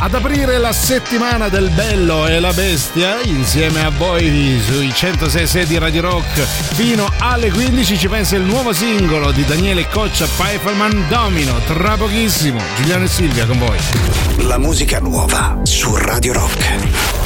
Ad aprire la settimana del bello e la bestia insieme a voi sui 106 di Radio Rock fino alle 15 ci pensa il nuovo singolo di Daniele Coccia Pfeifferman Domino tra pochissimo Giuliano e Silvia con voi La musica nuova su Radio Rock.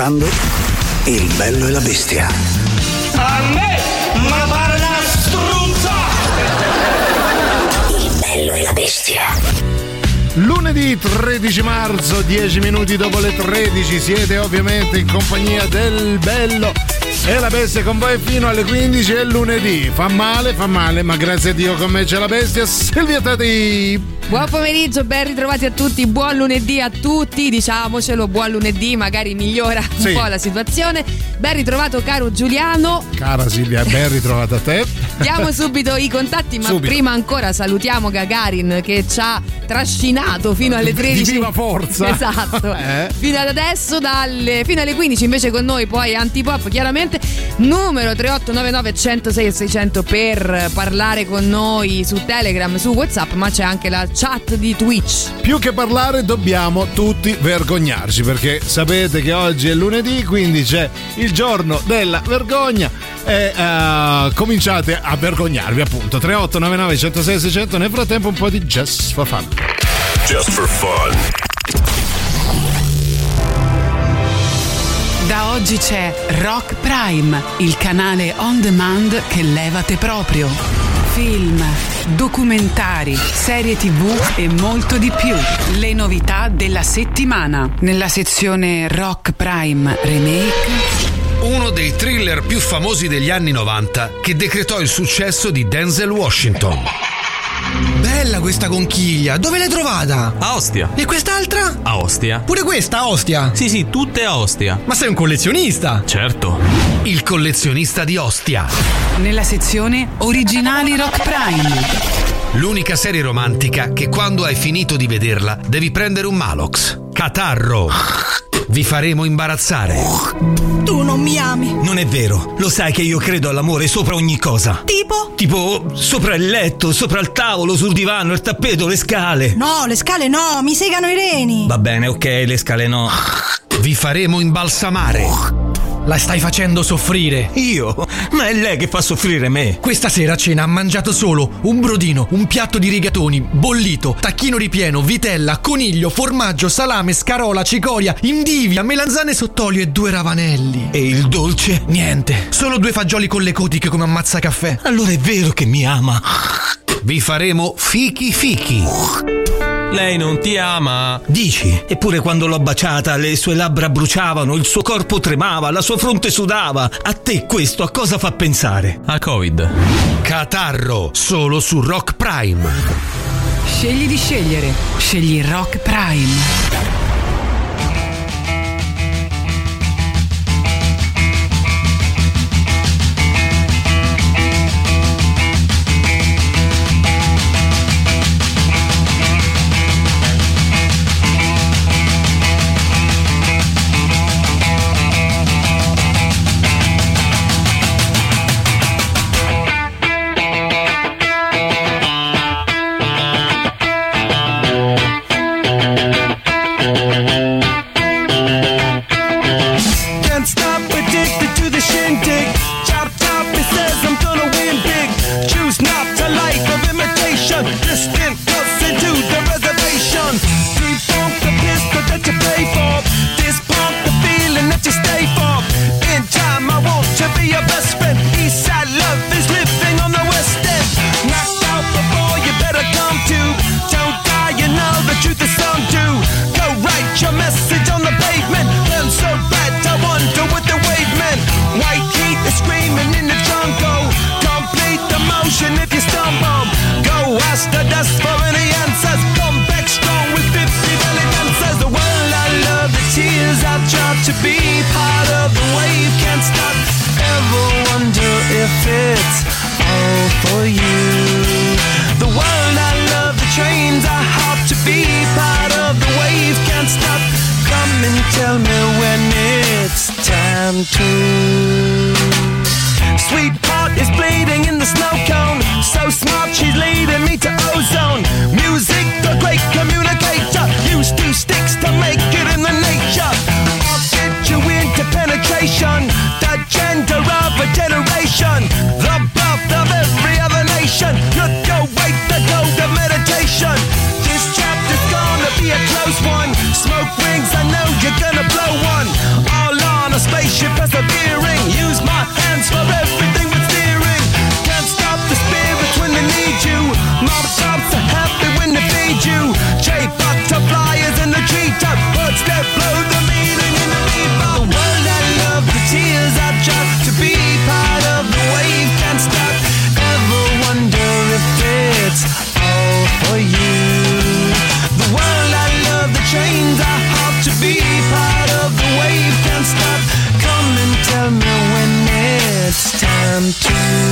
Ascoltando Il bello e la bestia. A me, ma pare una struzza! Il bello e la bestia. Lunedì 13 marzo, 10 minuti dopo le 13, siete ovviamente in compagnia del bello e la bestia con voi fino alle 15 è lunedì. Fa male, fa male, ma grazie a Dio con me c'è la bestia. Silvia Tati. Buon pomeriggio, ben ritrovati a tutti, buon lunedì a tutti, diciamocelo, buon lunedì, magari migliora un Sì. po' la situazione. Ben ritrovato caro Giuliano, Cara Silvia, ben ritrovata a te. diamo subito i contatti, ma Subito. prima ancora salutiamo Gagarin che ci ha trascinato fino alle 13. Di viva forza. Esatto. Eh? Fino ad adesso, dalle, fino alle 15 invece con noi, poi Antipop chiaramente. Numero 3899 106 e 600 per parlare con noi su Telegram, su Whatsapp, ma c'è anche la chat di Twitch. Più che parlare dobbiamo tutti vergognarci perché sapete che oggi è lunedì, quindi c'è il giorno della vergogna e uh, cominciate a vergognarvi appunto 3899 106 600 nel frattempo un po' di Just for Fun. Just for fun. Oggi c'è Rock Prime, il canale on demand che levate proprio. Film, documentari, serie tv e molto di più. Le novità della settimana. Nella sezione Rock Prime Remake uno dei thriller più famosi degli anni 90 che decretò il successo di Denzel Washington. Bella questa conchiglia, dove l'hai trovata? A Ostia. E quest'altra? A Ostia. Pure questa a Ostia? Sì, sì, tutte a Ostia. Ma sei un collezionista? Certo. Il collezionista di Ostia. Nella sezione Originali Rock Prime. L'unica serie romantica che quando hai finito di vederla devi prendere un Malox. Catarro. Vi faremo imbarazzare. Tu non mi ami. Non è vero. Lo sai che io credo all'amore sopra ogni cosa. Tipo? Tipo sopra il letto, sopra il tavolo, sul divano, il tappeto, le scale. No, le scale no, mi segano i reni. Va bene, ok, le scale no. Vi faremo imbalsamare. La stai facendo soffrire. Io? Ma è lei che fa soffrire me. Questa sera a cena ha mangiato solo un brodino, un piatto di rigatoni, bollito, tacchino ripieno, vitella, coniglio, formaggio, salame, scarola, cicoria, indivia, melanzane sott'olio e due ravanelli. E il dolce? Niente, solo due fagioli con le cotiche come ammazza caffè. Allora è vero che mi ama. Vi faremo fichi fichi. Lei non ti ama. Dici? Eppure quando l'ho baciata le sue labbra bruciavano, il suo corpo tremava, la sua fronte sudava. A te questo a cosa fa pensare? A Covid. Catarro, solo su Rock Prime. Scegli di scegliere. Scegli Rock Prime. to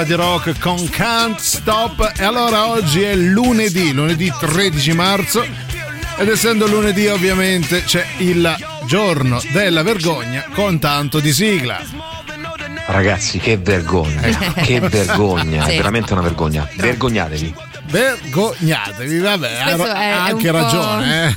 Radio Rock con Can't Stop. E allora oggi è lunedì, lunedì 13 marzo. Ed essendo lunedì, ovviamente, c'è il giorno della vergogna con tanto di sigla. Ragazzi, che vergogna, che vergogna, Sì. è veramente una vergogna. Vergognatevi. Vergognatevi, vabbè, ha anche ragione, eh.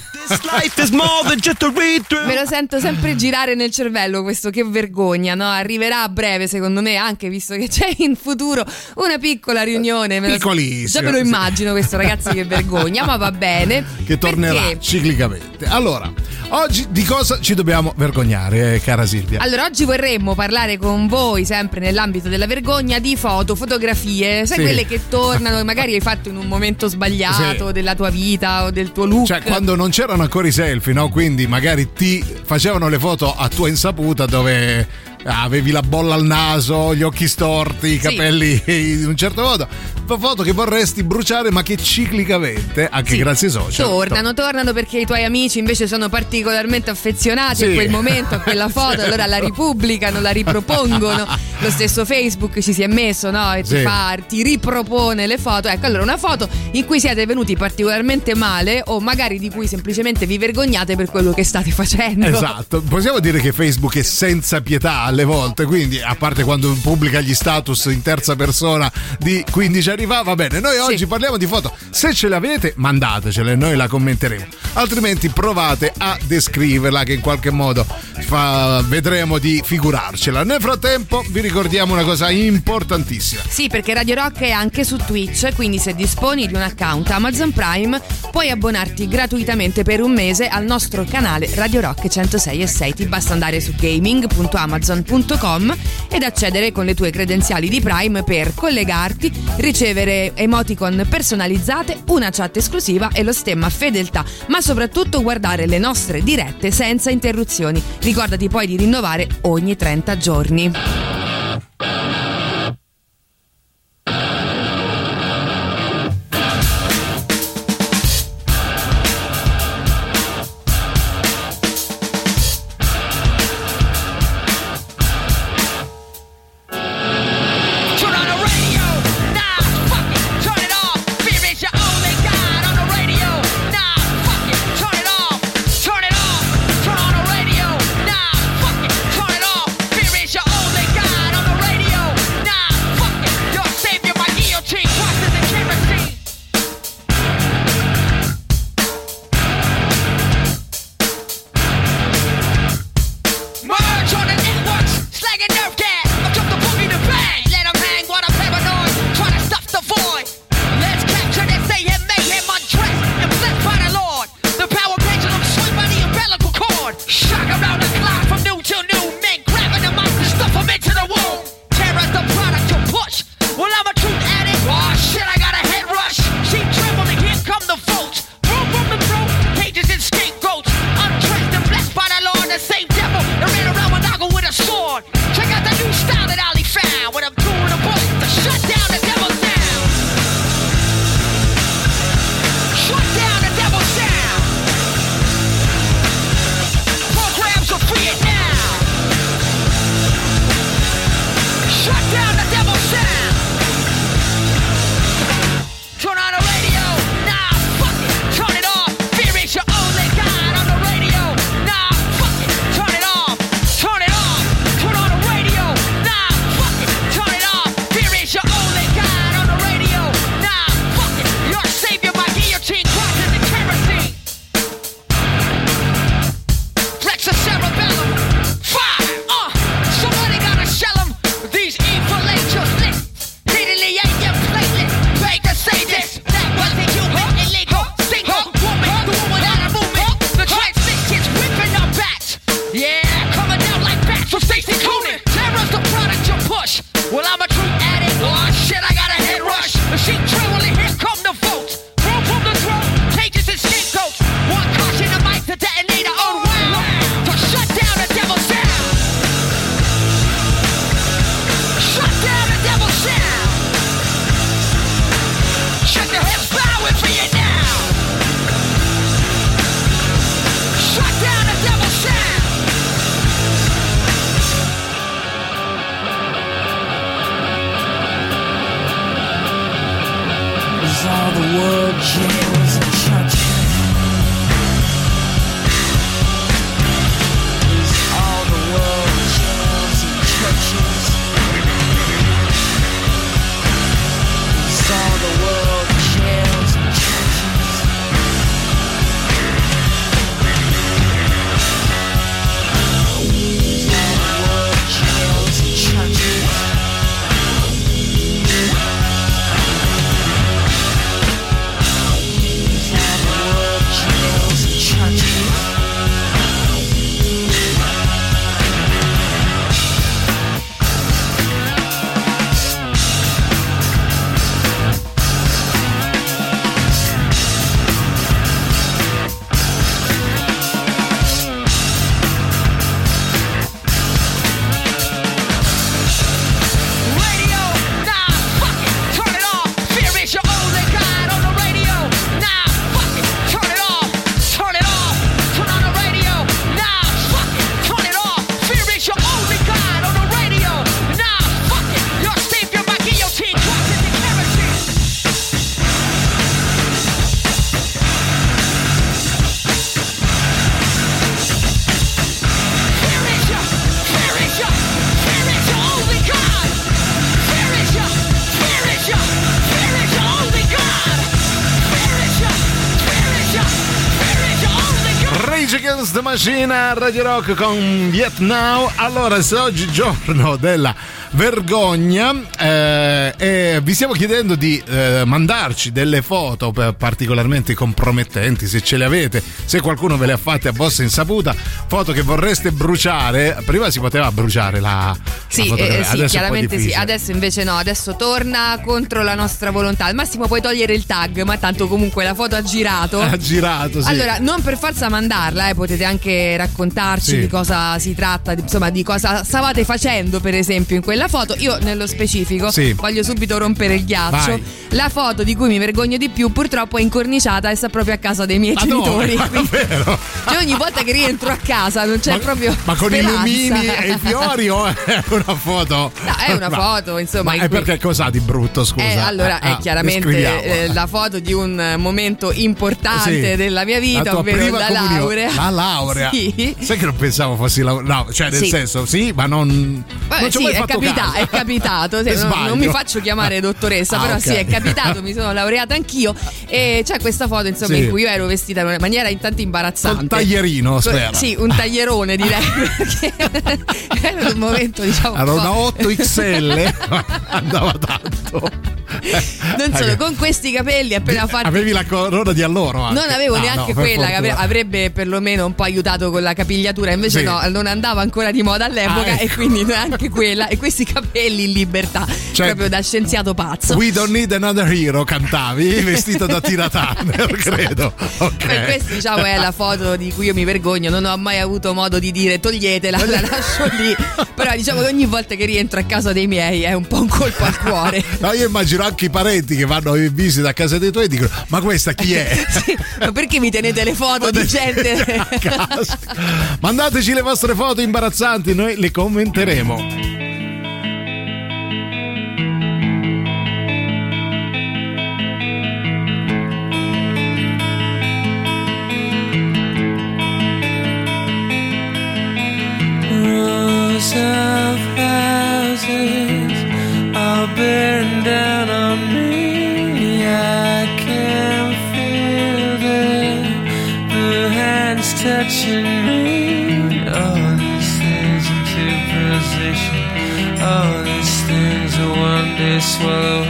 Me lo sento sempre girare nel cervello questo che vergogna, no? Arriverà a breve, secondo me, anche visto che c'è in futuro una piccola riunione. me lo- Piccolissima, Già me lo immagino questo ragazzi che vergogna, ma va bene. Che tornerà Perché? ciclicamente. Allora, oggi di cosa ci dobbiamo vergognare, eh, cara Silvia? Allora, oggi vorremmo parlare con voi, sempre nell'ambito della vergogna, di foto, fotografie, sai Sì. quelle che tornano e magari hai fatto in un momento sbagliato Sì. della tua vita o del tuo look. Cioè, quando non c'erano ancora i selfie, no? Quindi magari ti facevano le foto a tua insaputa dove avevi la bolla al naso, gli occhi storti, i Sì. capelli in un certo modo. Foto che vorresti bruciare, ma che ciclicamente, anche Sì. grazie ai social. Tornano, tornano perché i tuoi amici invece sono particolarmente affezionati Sì. a quel momento, a quella foto, allora la ripubblicano, la ripropongono. Lo stesso Facebook ci si è messo, no? E ti, Sì. fa, ti ripropone le foto. Ecco, allora una foto in cui siete venuti particolarmente male o magari di cui semplicemente vi vergognate per quello che state facendo. Esatto, possiamo dire che Facebook è senza pietà alle volte, quindi a parte quando pubblica gli status in terza persona di 15 anni fa, va bene, noi oggi parliamo di foto, se ce le avete mandatecele, noi la commenteremo, altrimenti provate a descriverla che in qualche modo fa- vedremo di figurarcela. Nel frattempo vi ricordiamo una cosa importantissima. Sì, perché Radio Rock è anche su Twitch, quindi se disponi di un account Amazon Prime puoi abbonarti gratuitamente per un mese al nostro canale Radio Rock 106 e 6. Ti basta andare su gaming.amazon.com ed accedere con le tue credenziali di Prime per collegarti, ricevere emoticon personalizzate, una chat esclusiva e lo stemma fedeltà, ma soprattutto guardare le nostre dirette senza interruzioni. Ricordati poi di rinnovare ogni 30 giorni. Machine a Radio Rock con Vietnam. Allora, se oggi giorno della vergogna eh, e vi stiamo chiedendo di eh, mandarci delle foto particolarmente compromettenti, se ce le avete, se qualcuno ve le ha fatte a vostra insaputa, foto che vorreste bruciare. Prima si poteva bruciare la, Sì, la eh, sì chiaramente sì. Adesso invece no, adesso torna contro la nostra volontà. Al massimo puoi togliere il tag, ma tanto comunque la foto ha girato. Ha girato, sì. Allora, non per forza mandarla, eh, potete anche raccontarci Sì. di cosa si tratta, di- insomma, di cosa stavate facendo, per esempio, in quella foto. Io, nello specifico, Sì. voglio subito rompere il ghiaccio. Vai. La foto di cui mi vergogno di più, purtroppo, è incorniciata e sta proprio a casa dei miei Ma genitori. Ma davvero? Cioè, ogni volta che rientro a casa non c'è proprio. Ma con speranza. i lumini e i fiori o è una foto? No, è una Ma- foto, insomma, Ma è perché cos'ha di brutto, scusa? Eh, allora Ah, è chiaramente eh, la foto di un eh, momento importante Sì. della mia La vita, tua ovvero la comunione. laurea. La laurea. Sì. Sai che non pensavo fossi laurea. No, cioè nel Sì. senso, sì, ma non. Vabbè, non ci ho sì, mai fatto capita- caso. è capitato. sì, non, non mi faccio chiamare dottoressa, Ah, però ok. sì, è capitato, mi sono laureata anch'io. E c'è questa foto, insomma, Sì. in cui io ero vestita in una maniera intanto imbarazzante. Un taglierino, spero. Sì, un taglierone direi. era un momento, diciamo. Era una 8XL, andava tanto. Non solo, con questi capelli appena fatti. Avevi la corona di alloro. anche. Non avevo Ah, neanche no, quella che avrebbe perlomeno un po' aiutato con la capigliatura, invece Sì. no, non andava ancora di moda all'epoca Ah, ecco. e quindi neanche quella. E questi capelli in libertà, Cioè, proprio da scienziato pazzo. We don't need another hero, cantavi vestito da Tina Turner, credo. Ok. E questa diciamo è la foto di cui io mi vergogno, non ho mai avuto modo di dire toglietela, la lascio lì. Però diciamo che ogni volta che rientro a casa dei miei è un po' un colpo al cuore. No, io immagino anche i parenti che vanno in visita a casa dei tuoi e dicono: Ma questa chi è? Sì, ma perché mi tenete le foto di gente? Mandateci le vostre foto imbarazzanti, noi le commenteremo. Swallow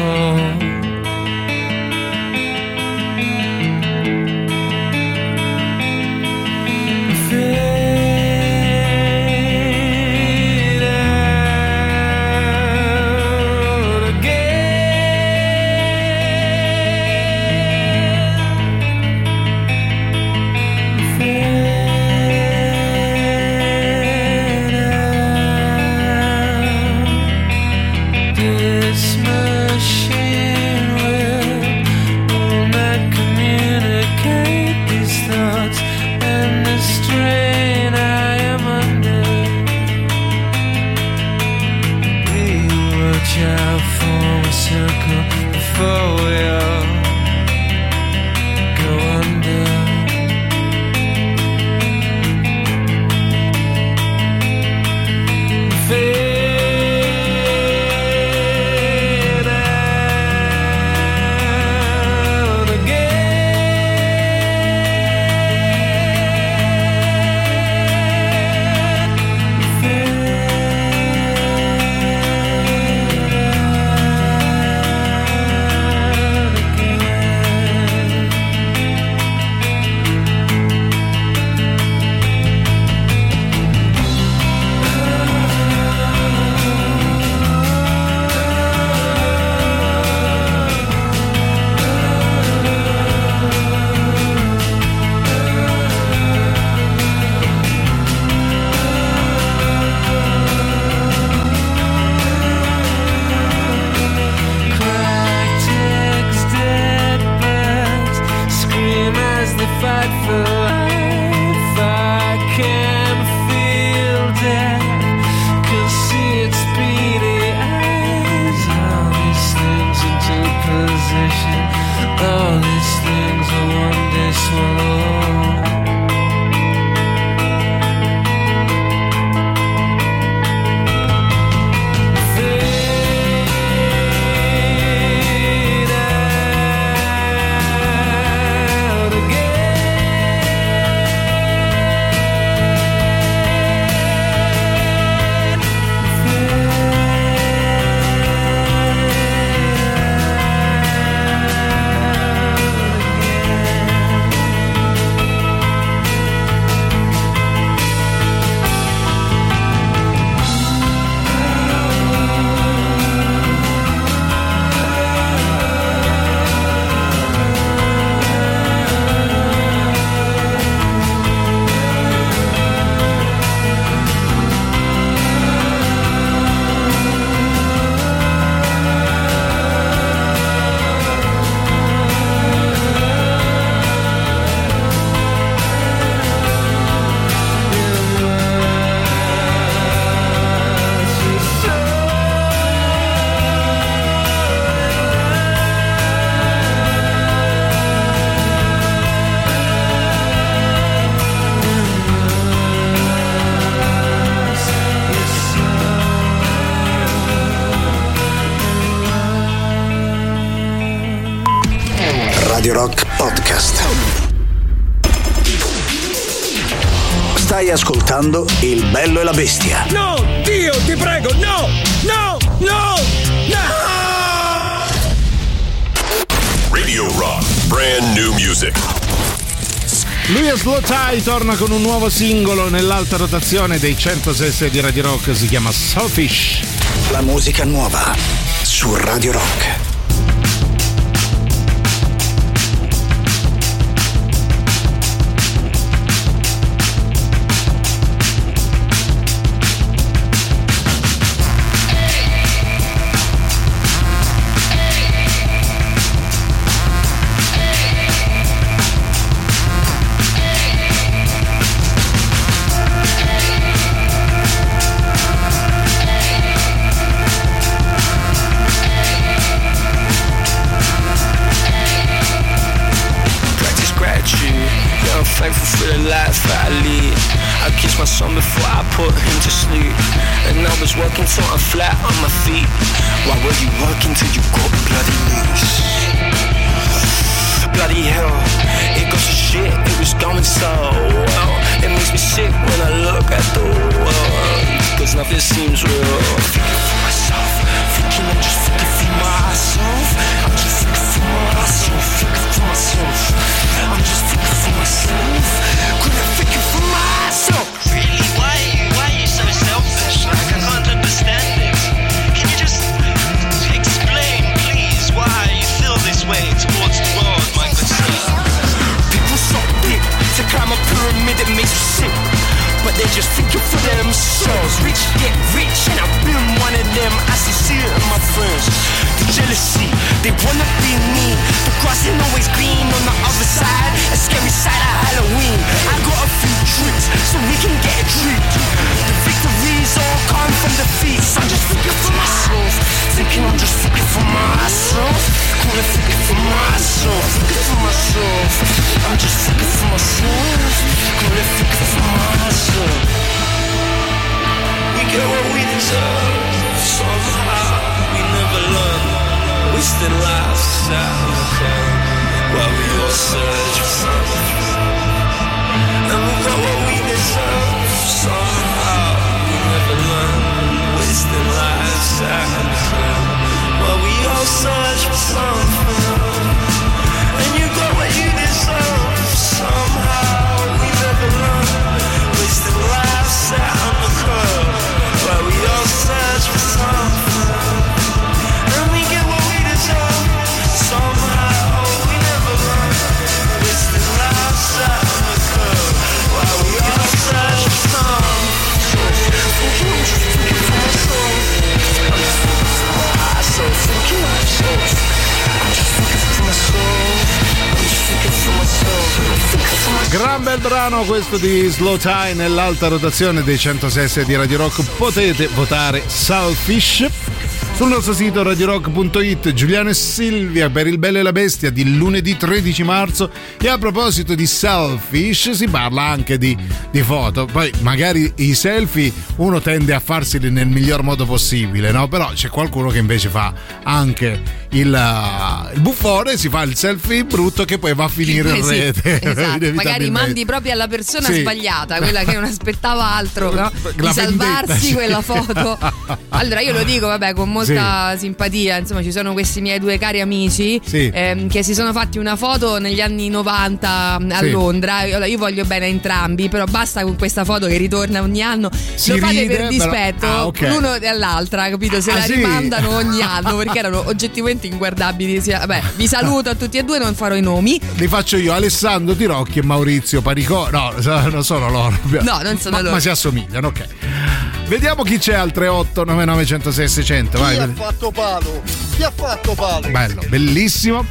Tie, torna con un nuovo singolo nell'alta rotazione dei 106 di Radio Rock, si chiama Selfish. La musica nuova su Radio Rock. For the life that I lead. I kissed my son before I put him to sleep. And I was working till I'm flat on my feet. Why were you working till you got bloody knees? Bloody hell, it got to shit, it was going so well. It makes me sick when I look at the world. Cause nothing seems real. Thinking for myself, thinking I'm just thinking for myself. I'm just thinking for myself, thinking for myself. I'm just thinking for myself. They're just thinking for themselves. Rich get rich, and I've been one of them. I see see it in my friends. The jealousy, they wanna be me. The grass ain't always green on the other side. A scary side of Halloween. I got a few tricks so we can get a treat. The victories all come from defeats. I'm just thinking for myself. Thinking I'm just thinking for myself. Calling thinking for myself. Thinking for myself. I'm just thinking for myself. Calling thinking for myself. We get what we deserve. Somehow we never learn. Wasting lives out in while we all search for. And we got what we deserve. Somehow we. Wasting lives out in the crowd while we all search for Gran bel brano questo di Slow Tie nell'alta rotazione dei 106 di Radio Rock. Potete votare Selfish. Sul nostro sito radiorock.it Giuliano e Silvia per il Bello e la Bestia di lunedì 13 marzo e a proposito di selfish si parla anche di, di foto poi magari i selfie uno tende a farseli nel miglior modo possibile no? però c'è qualcuno che invece fa anche il, uh, il buffone si fa il selfie brutto che poi va a finire in Eh sì, rete esatto. Magari mandi proprio alla persona Sì. sbagliata, quella che non aspettava altro, no? Di salvarsi sì. quella foto. Allora io lo dico, vabbè, con molta simpatia, insomma, ci sono questi miei due cari amici Sì. ehm, che si sono fatti una foto negli anni 90 a Sì. Londra. Allora, io voglio bene a entrambi, però basta con questa foto che ritorna ogni anno. Si lo fate ride, per però- dispetto Ah, ok. l'uno e all'altra, capito? Se Ah, la sì? rimandano ogni anno perché erano oggettivamente inguardabili. Sia- Vabbè, vi saluto a tutti e due, non farò i nomi. li faccio io Alessandro Tirocchi e Maurizio Paricò no non sono loro No, non sono ma, loro. ma si assomigliano ok vediamo chi c'è al 38 99 106 600 vai Chi ha fatto palo? Ha fatto palo? Bello, bellissimo.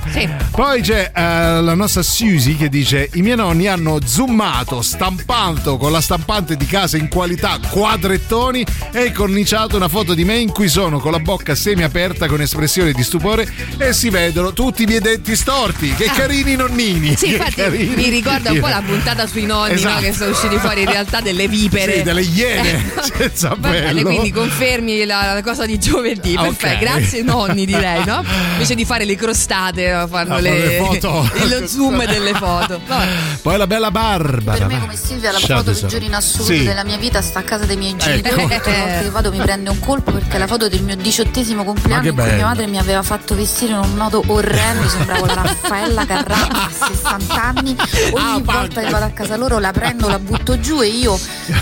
Poi c'è eh, la nostra Susie che dice: I miei nonni hanno zoomato, stampato con la stampante di casa in qualità quadrettoni e corniciato una foto di me in cui sono con la bocca semi aperta con espressione di stupore e si vedono tutti i miei denti storti. Che Ah. carini nonnini! Sì, infatti carini. mi ricorda un po' la puntata sui nonni Esatto. no? che sono usciti fuori in realtà delle vipere. Sì, delle iene Eh, senza Va bene, bello. quindi confermi la, la cosa di giovedì. Ah, Perfetto, ok. grazie nonni di direi, no? Invece di fare le crostate, fanno Ah, le, le foto. lo zoom delle foto. Vabbè. Poi la bella Barbara. Per me come Silvia la Ciao, foto tesoro. peggiore in assoluto Sì. della mia vita sta a casa dei miei Ecco. genitori. Tutte volte che vado mi prende un colpo perché è la foto del mio diciottesimo compleanno in cui mia madre mi aveva fatto vestire in un modo orrendo, sembravo la Raffaella Carrà a 60 anni. Ogni volta che vado a casa loro la prendo, la butto giù e io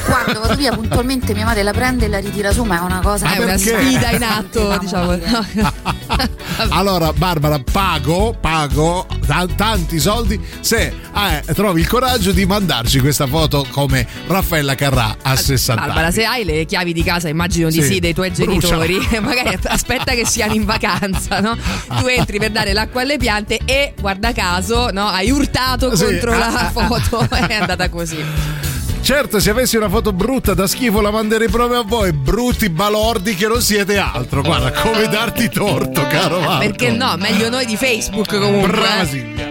quando vado via puntualmente mia madre la prende e la ritira su, ma è una cosa È una sfida in atto, diciamo. Allora, Barbara, pago, pago ta- tanti soldi se eh, trovi il coraggio di mandarci questa foto come Raffaella Carrà a 60 Barbara, anni. se hai le chiavi di casa, immagino di Sì. sì, dei tuoi Bruciala. genitori, magari aspetta che siano in vacanza, no? Tu entri per dare l'acqua alle piante e, guarda caso, no? Hai urtato Sì. contro la foto, è andata così. Certo, se avessi una foto brutta da schifo la manderei proprio a voi, brutti balordi che non siete altro. Guarda, come darti torto, caro Marco. Perché no? Meglio noi di Facebook comunque. Brava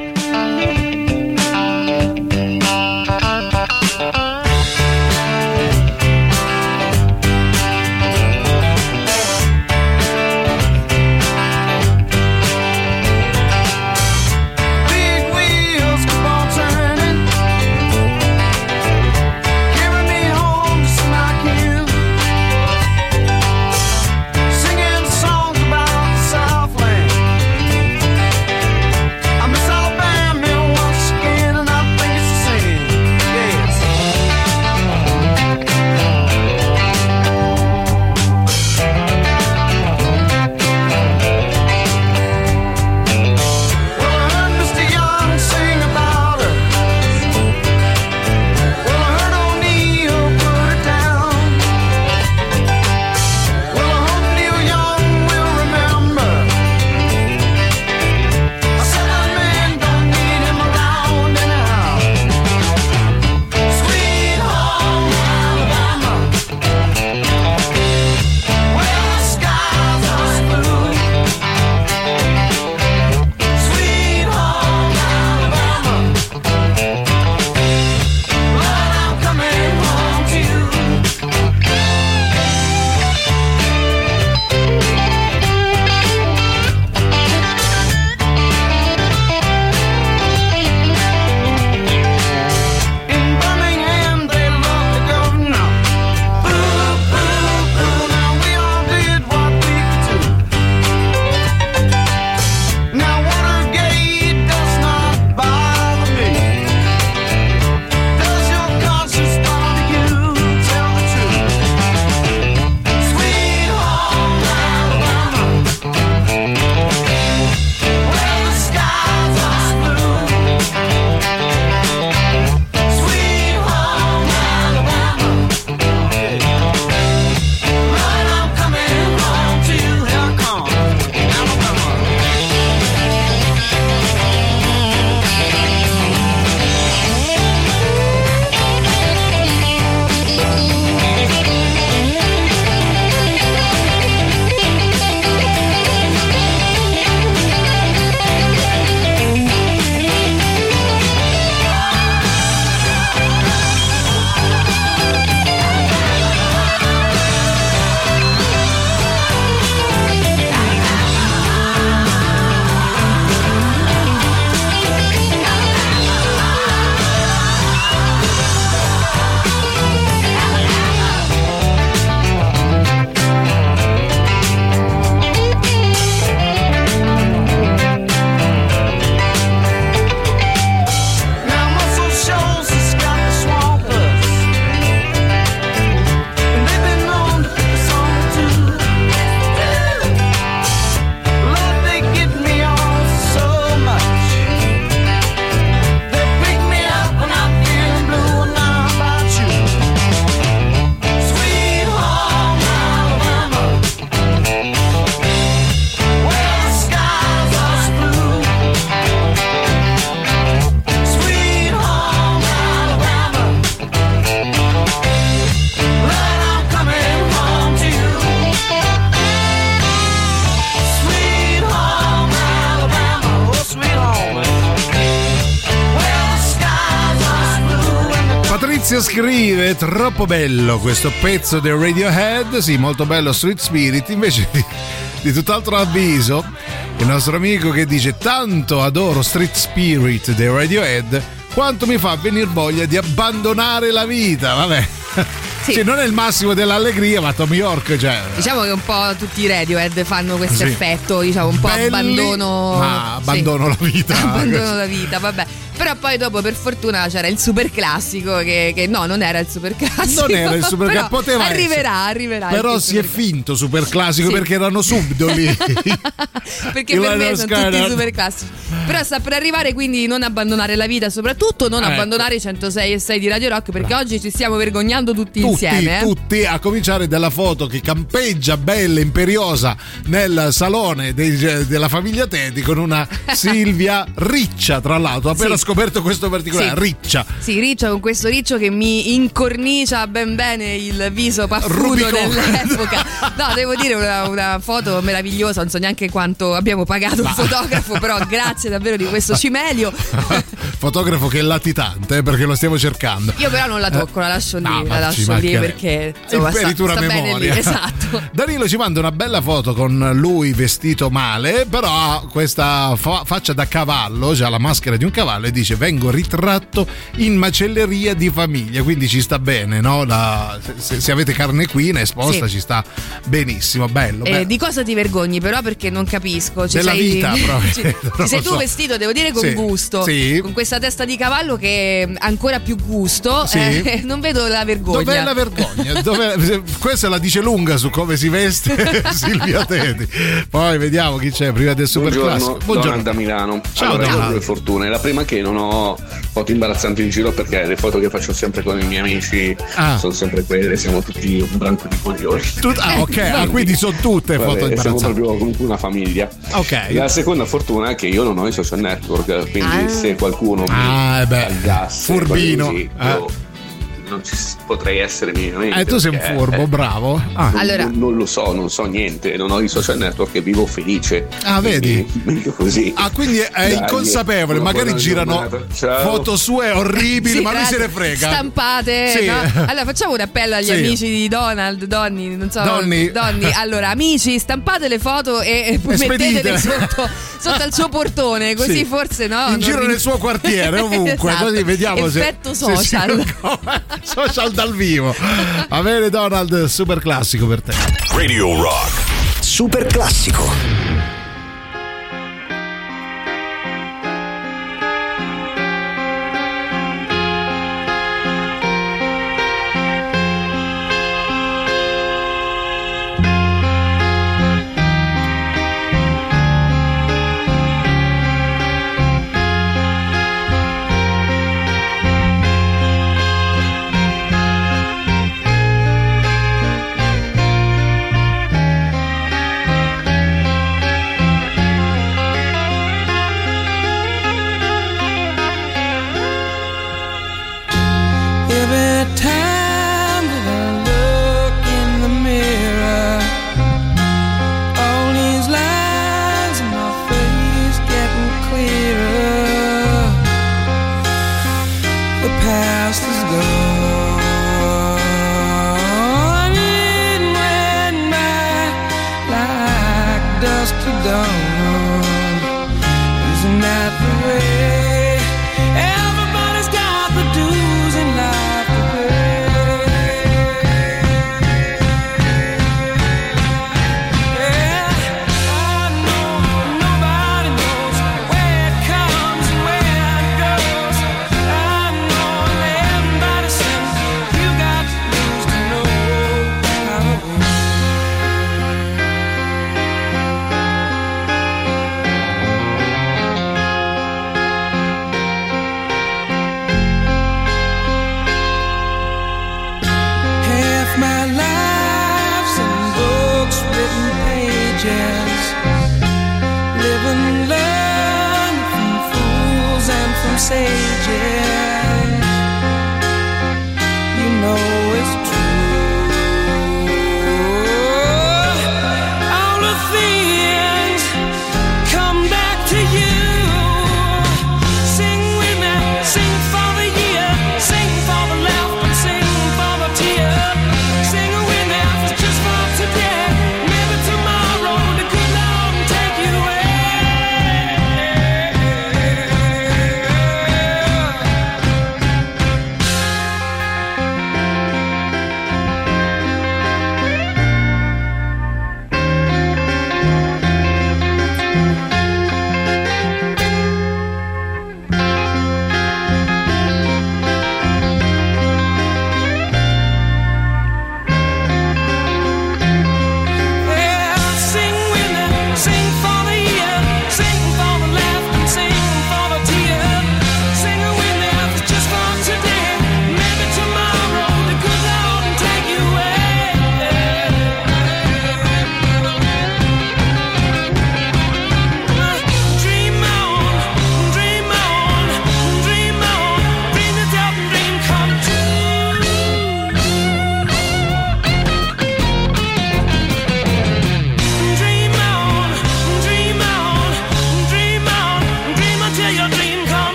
Troppo bello questo pezzo del Radiohead. Sì, molto bello Street Spirit. Invece di, di tutt'altro avviso, il nostro amico che dice tanto adoro Street Spirit dei Radiohead quanto mi fa venire voglia di abbandonare la vita, vabbè. Sì. Sì, non è il massimo dell'allegria, ma Tom York, cioè. Diciamo che un po' tutti i Radiohead fanno questo Sì. effetto, diciamo, un po' Belli, abbandono. ma abbandono la vita. abbandono la vita, vabbè. Però poi dopo per fortuna c'era il super classico che, che no, non era il super classico. Non era il super classico, poteva Arriverà, essere. arriverà. Però si è finto super classico Sì. perché erano subdoli. perché Il per me sono tutti super classici. Però sta per arrivare, quindi non abbandonare la vita, soprattutto non Ecco. abbandonare i 106 e 6 di Radio Rock, perché oggi ci stiamo vergognando tutti, tutti, insieme. eh. tutti, a cominciare dalla foto che campeggia bella, imperiosa nel salone dei- della famiglia Teti con una Silvia riccia, tra l'altro. Ho appena Sì. scoperto questo particolare, Sì. riccia. Sì, Riccio con questo riccio che mi incornicia ben bene il viso paffuto dell'epoca. No, devo dire una, una foto meravigliosa, non so neanche quanto abbiamo pagato il fotografo, però grazie davvero di questo cimelio. Fotografo che è latitante, eh, perché lo stiamo cercando. Io però non la tocco, la lascio lì, No, la ma ci lascio lì perché insomma, sta, sta bene lì, memoria. esatto. Danilo ci manda una bella foto con lui vestito male, però ha questa fa- faccia da cavallo, cioè la maschera di un cavallo e dice vengo ritratto in macelleria di famiglia, quindi ci sta bene, no? La- se, se avete carne equina esposta Sì. ci sta benissimo, bello. Eh, bello. di cosa ti vergogni però perché non capisco ci Della sei, vita, proprio, ci, non ci lo sei tu so. vestito devo dire con Sì, gusto sì. con questa testa di cavallo che ha ancora più gusto Sì. eh, non vedo la vergogna Dov'è la vergogna? Dov'è- Questa la dice lunga su come si veste Silvia Teti. Poi vediamo chi c'è prima del super Buongiorno. Donald da Milano. Ciao, allora, Donald. due fortune. La prima è che non ho foto imbarazzanti in giro perché le foto che faccio sempre con i miei amici Ah. sono sempre quelle, siamo tutti un branco di coglioni. Tut- ah, ok, ah, quindi sono tutte Vabbè, foto siamo imbarazzanti. proprio comunque una famiglia. Ok. La seconda fortuna è che io non ho i social network, quindi Ah. se qualcuno Ah, mi eh beh, furbino, così, eh. Non ci potrei essere minimamente. Eh, tu sei un furbo, eh, bravo. Ah, non, Allora- non- non lo so, non so niente, non ho i social network e vivo felice. Ah, vedi? Quindi, meglio così. Ah, quindi è Dai, inconsapevole, magari girano foto sue orribili, Sì, ma lui se ne frega. Stampate. Sì. no? Allora facciamo un appello agli Sì. amici di Donald, Donny, non so. Donny. Donny. Allora, amici, stampate le foto e, e poi mettetele sotto, sotto al suo portone, così Sì. forse no. In giro ri- nel suo quartiere, ovunque, Esatto. così vediamo se- Effetto se si- social. Social dal vivo. Va bene, Donald, super classico per te. Radio Rock. Super classico.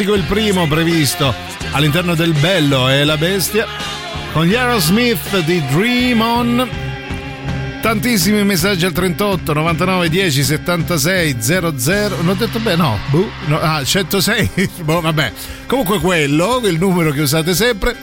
Classico, il primo previsto all'interno del Bello e la Bestia, con gli Aerosmith di Dream On. Tantissimi messaggi al 38 99 10 76 00. Non ho detto bene, no, boh, no, ah, 106. boh, vabbè. Comunque quello, il numero che usate sempre.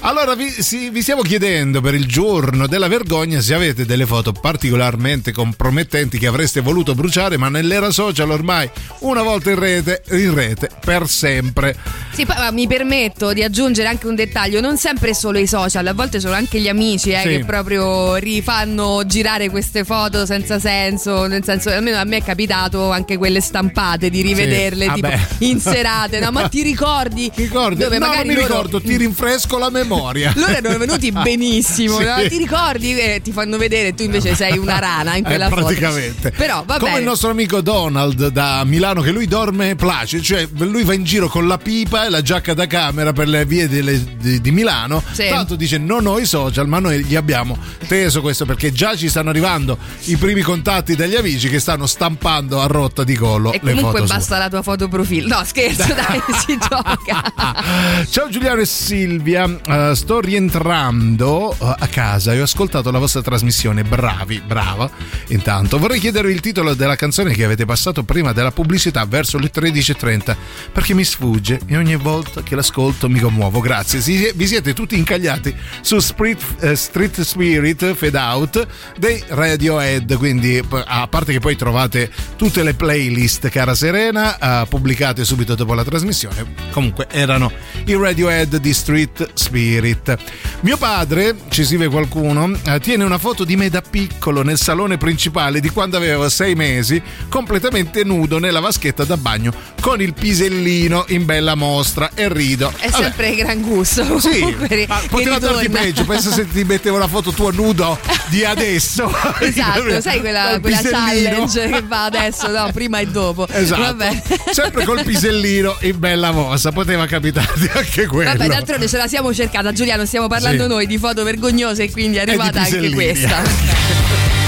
Allora vi, sì, vi stiamo chiedendo per il giorno della vergogna se avete delle foto particolarmente compromettenti che avreste voluto bruciare, ma nell'era social ormai una volta in rete, in rete per sempre. Sì, poi mi permetto di aggiungere anche un dettaglio, non sempre solo i social, a volte sono anche gli amici eh, Sì. che proprio rifanno girare queste foto senza senso, nel senso almeno a me è capitato anche quelle stampate di rivederle Sì, tipo vabbè. in serate, no, ma ti ricordi? Ricordi? Dove no, magari non mi loro- ricordo, ti rinfresco la memoria. Loro erano venuti benissimo, Sì. no? ti ricordi? Eh, ti fanno vedere, tu invece sei una rana in Eh, quella foto. praticamente. Però va Come bene. il nostro amico Donald da Milano che lui dorme placido, cioè lui va in giro con la pipa e la giacca da camera per le vie delle- di, di Milano. Sì. Tanto dice non ho i social, ma noi gli abbiamo teso questo perché già ci stanno arrivando i primi contatti degli amici che stanno stampando a rotta di collo E comunque foto sue. basta la tua foto profilo. No, scherzo, dai, si gioca. Ciao Giuliano e Silvia, Eh, sto rientrando eh, a casa e ho ascoltato la vostra trasmissione, bravi, brava. Intanto vorrei chiedervi il titolo della canzone che avete passato prima della pubblicità verso le 13.30 perché mi sfugge e ogni volta che l'ascolto mi commuovo. Grazie, Si- vi siete tutti incagliati su Street, eh, Street Spirit Fade Out dei Radiohead, quindi a parte che poi trovate tutte le playlist, cara Serena, pubblicate subito dopo la trasmissione. Comunque erano i Radiohead di Street Spirit. Mio padre, ci scrive qualcuno, eh, tiene una foto di me da piccolo nel salone principale di quando avevo sei mesi, completamente nudo nella vaschetta da bagno con il pisellino in bella mostra e rido. È Vabbè, sempre gran gusto. sì, comunque, ma poteva darti peggio. Pensa se ti mettevo la foto tua nudo di adesso. Esatto, sai quella, quella challenge che va adesso, no? Prima e dopo. Esatto. Vabbè. Sempre col pisellino in bella mossa, poteva capitarti anche quello. Vabbè, d'altronde ce la siamo cercata, Giuliano. Stiamo parlando Sì. noi di foto vergognose e quindi è arrivata anche questa.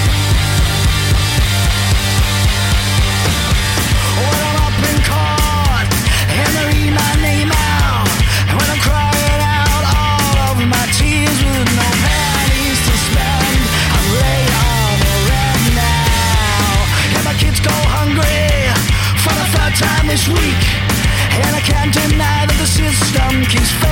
Vikings.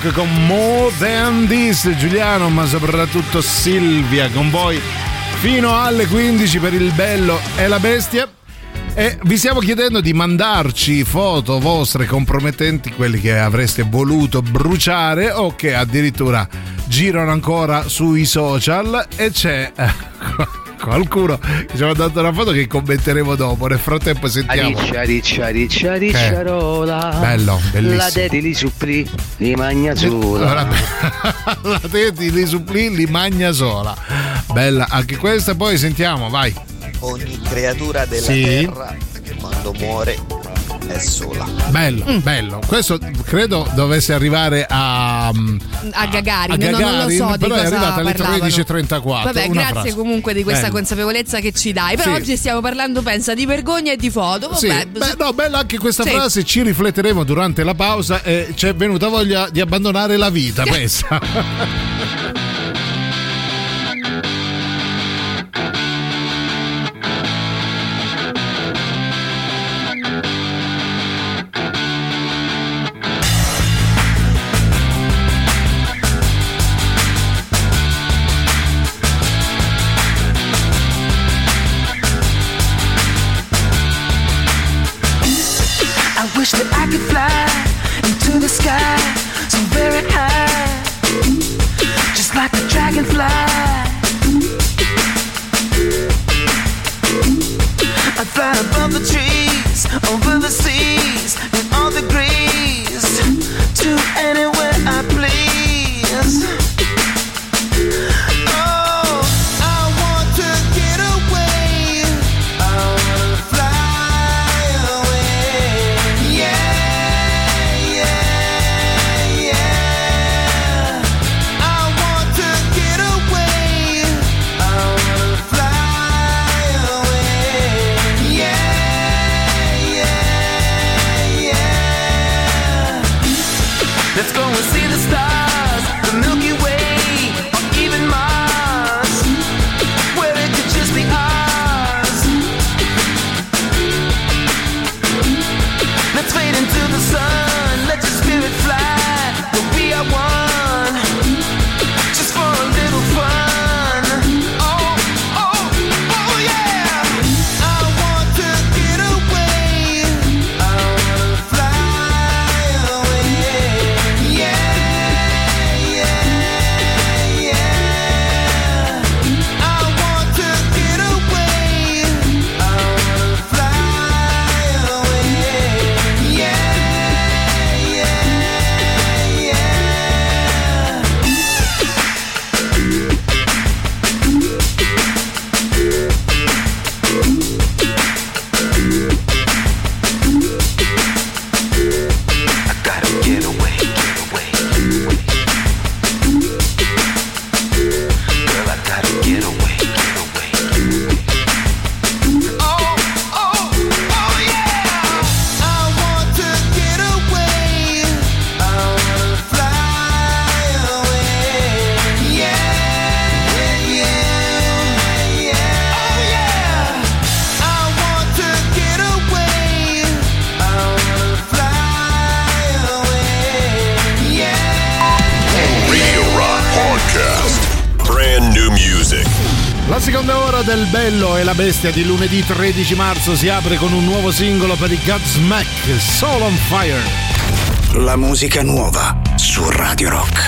Rock con More Than This, Giuliano, ma soprattutto Silvia con voi fino alle 15 per il bello e la bestia. E vi stiamo chiedendo di mandarci foto vostre compromettenti, quelli che avreste voluto bruciare o che addirittura girano ancora sui social e c'è eh, qualcuno che ci ha mandato una foto che commenteremo dopo. Nel frattempo sentiamo. Ariccia, riccia, riccia, ricciarola. Bello, bellissimo. La dedi li supplì, li magna sola. la teti li supplì, li magna sola. Bella anche questa, poi sentiamo, vai. Ogni creatura della Sì. terra quando muore è sola. Bello, bello. Questo credo dovesse arrivare a, mm, A Gagarin, a no, non lo Gagarin, so di però è arrivata alle parlavano. 13.34. Vabbè, una grazie frase. comunque di questa Bello. consapevolezza che ci dai. Però Sì. oggi stiamo parlando, pensa, di vergogna e di foto. Sì, Vabbè, beh, no, bella anche questa Sì. frase, ci rifletteremo durante la pausa e ci è venuta voglia di abbandonare la vita, pensa. the sky so very high, just like a dragonfly. I fly above the trees, over the seas, in all degrees, del Bello e la Bestia di lunedì 13 marzo si apre con un nuovo singolo per i Godsmack, Soul on Fire. La musica nuova su Radio Rock.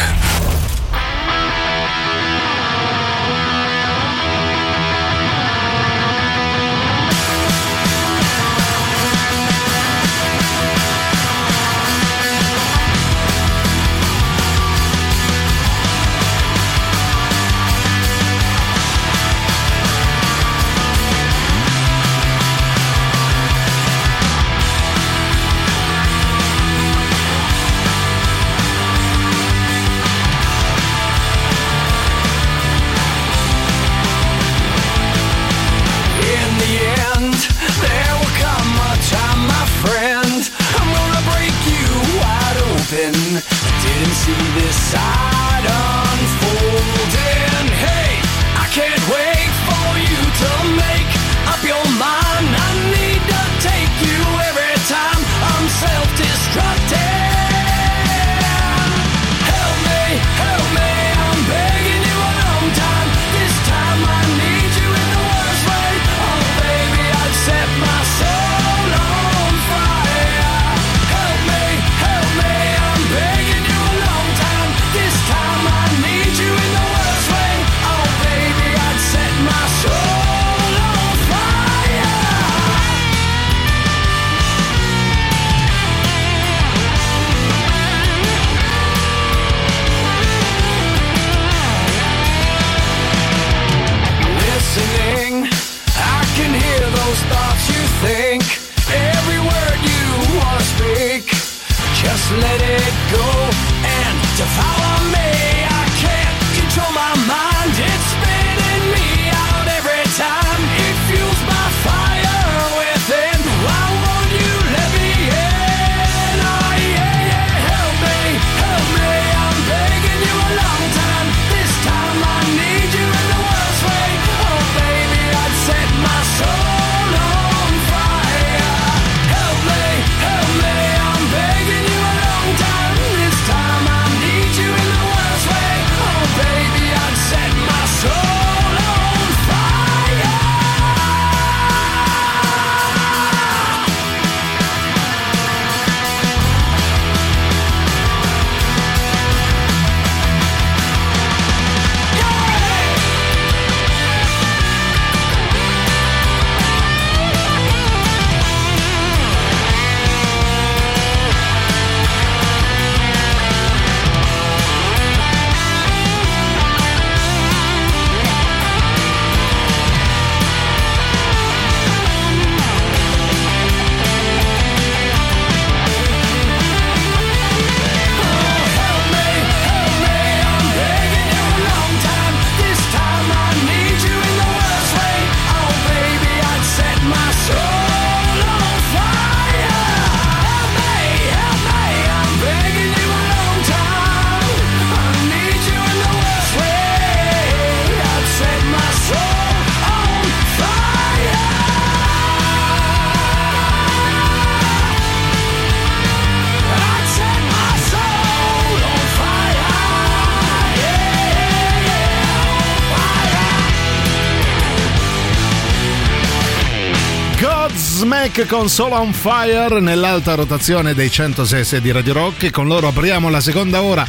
Godsmack con Soul on Fire nell'alta rotazione dei 106 di Radio Rock. E con loro apriamo la seconda ora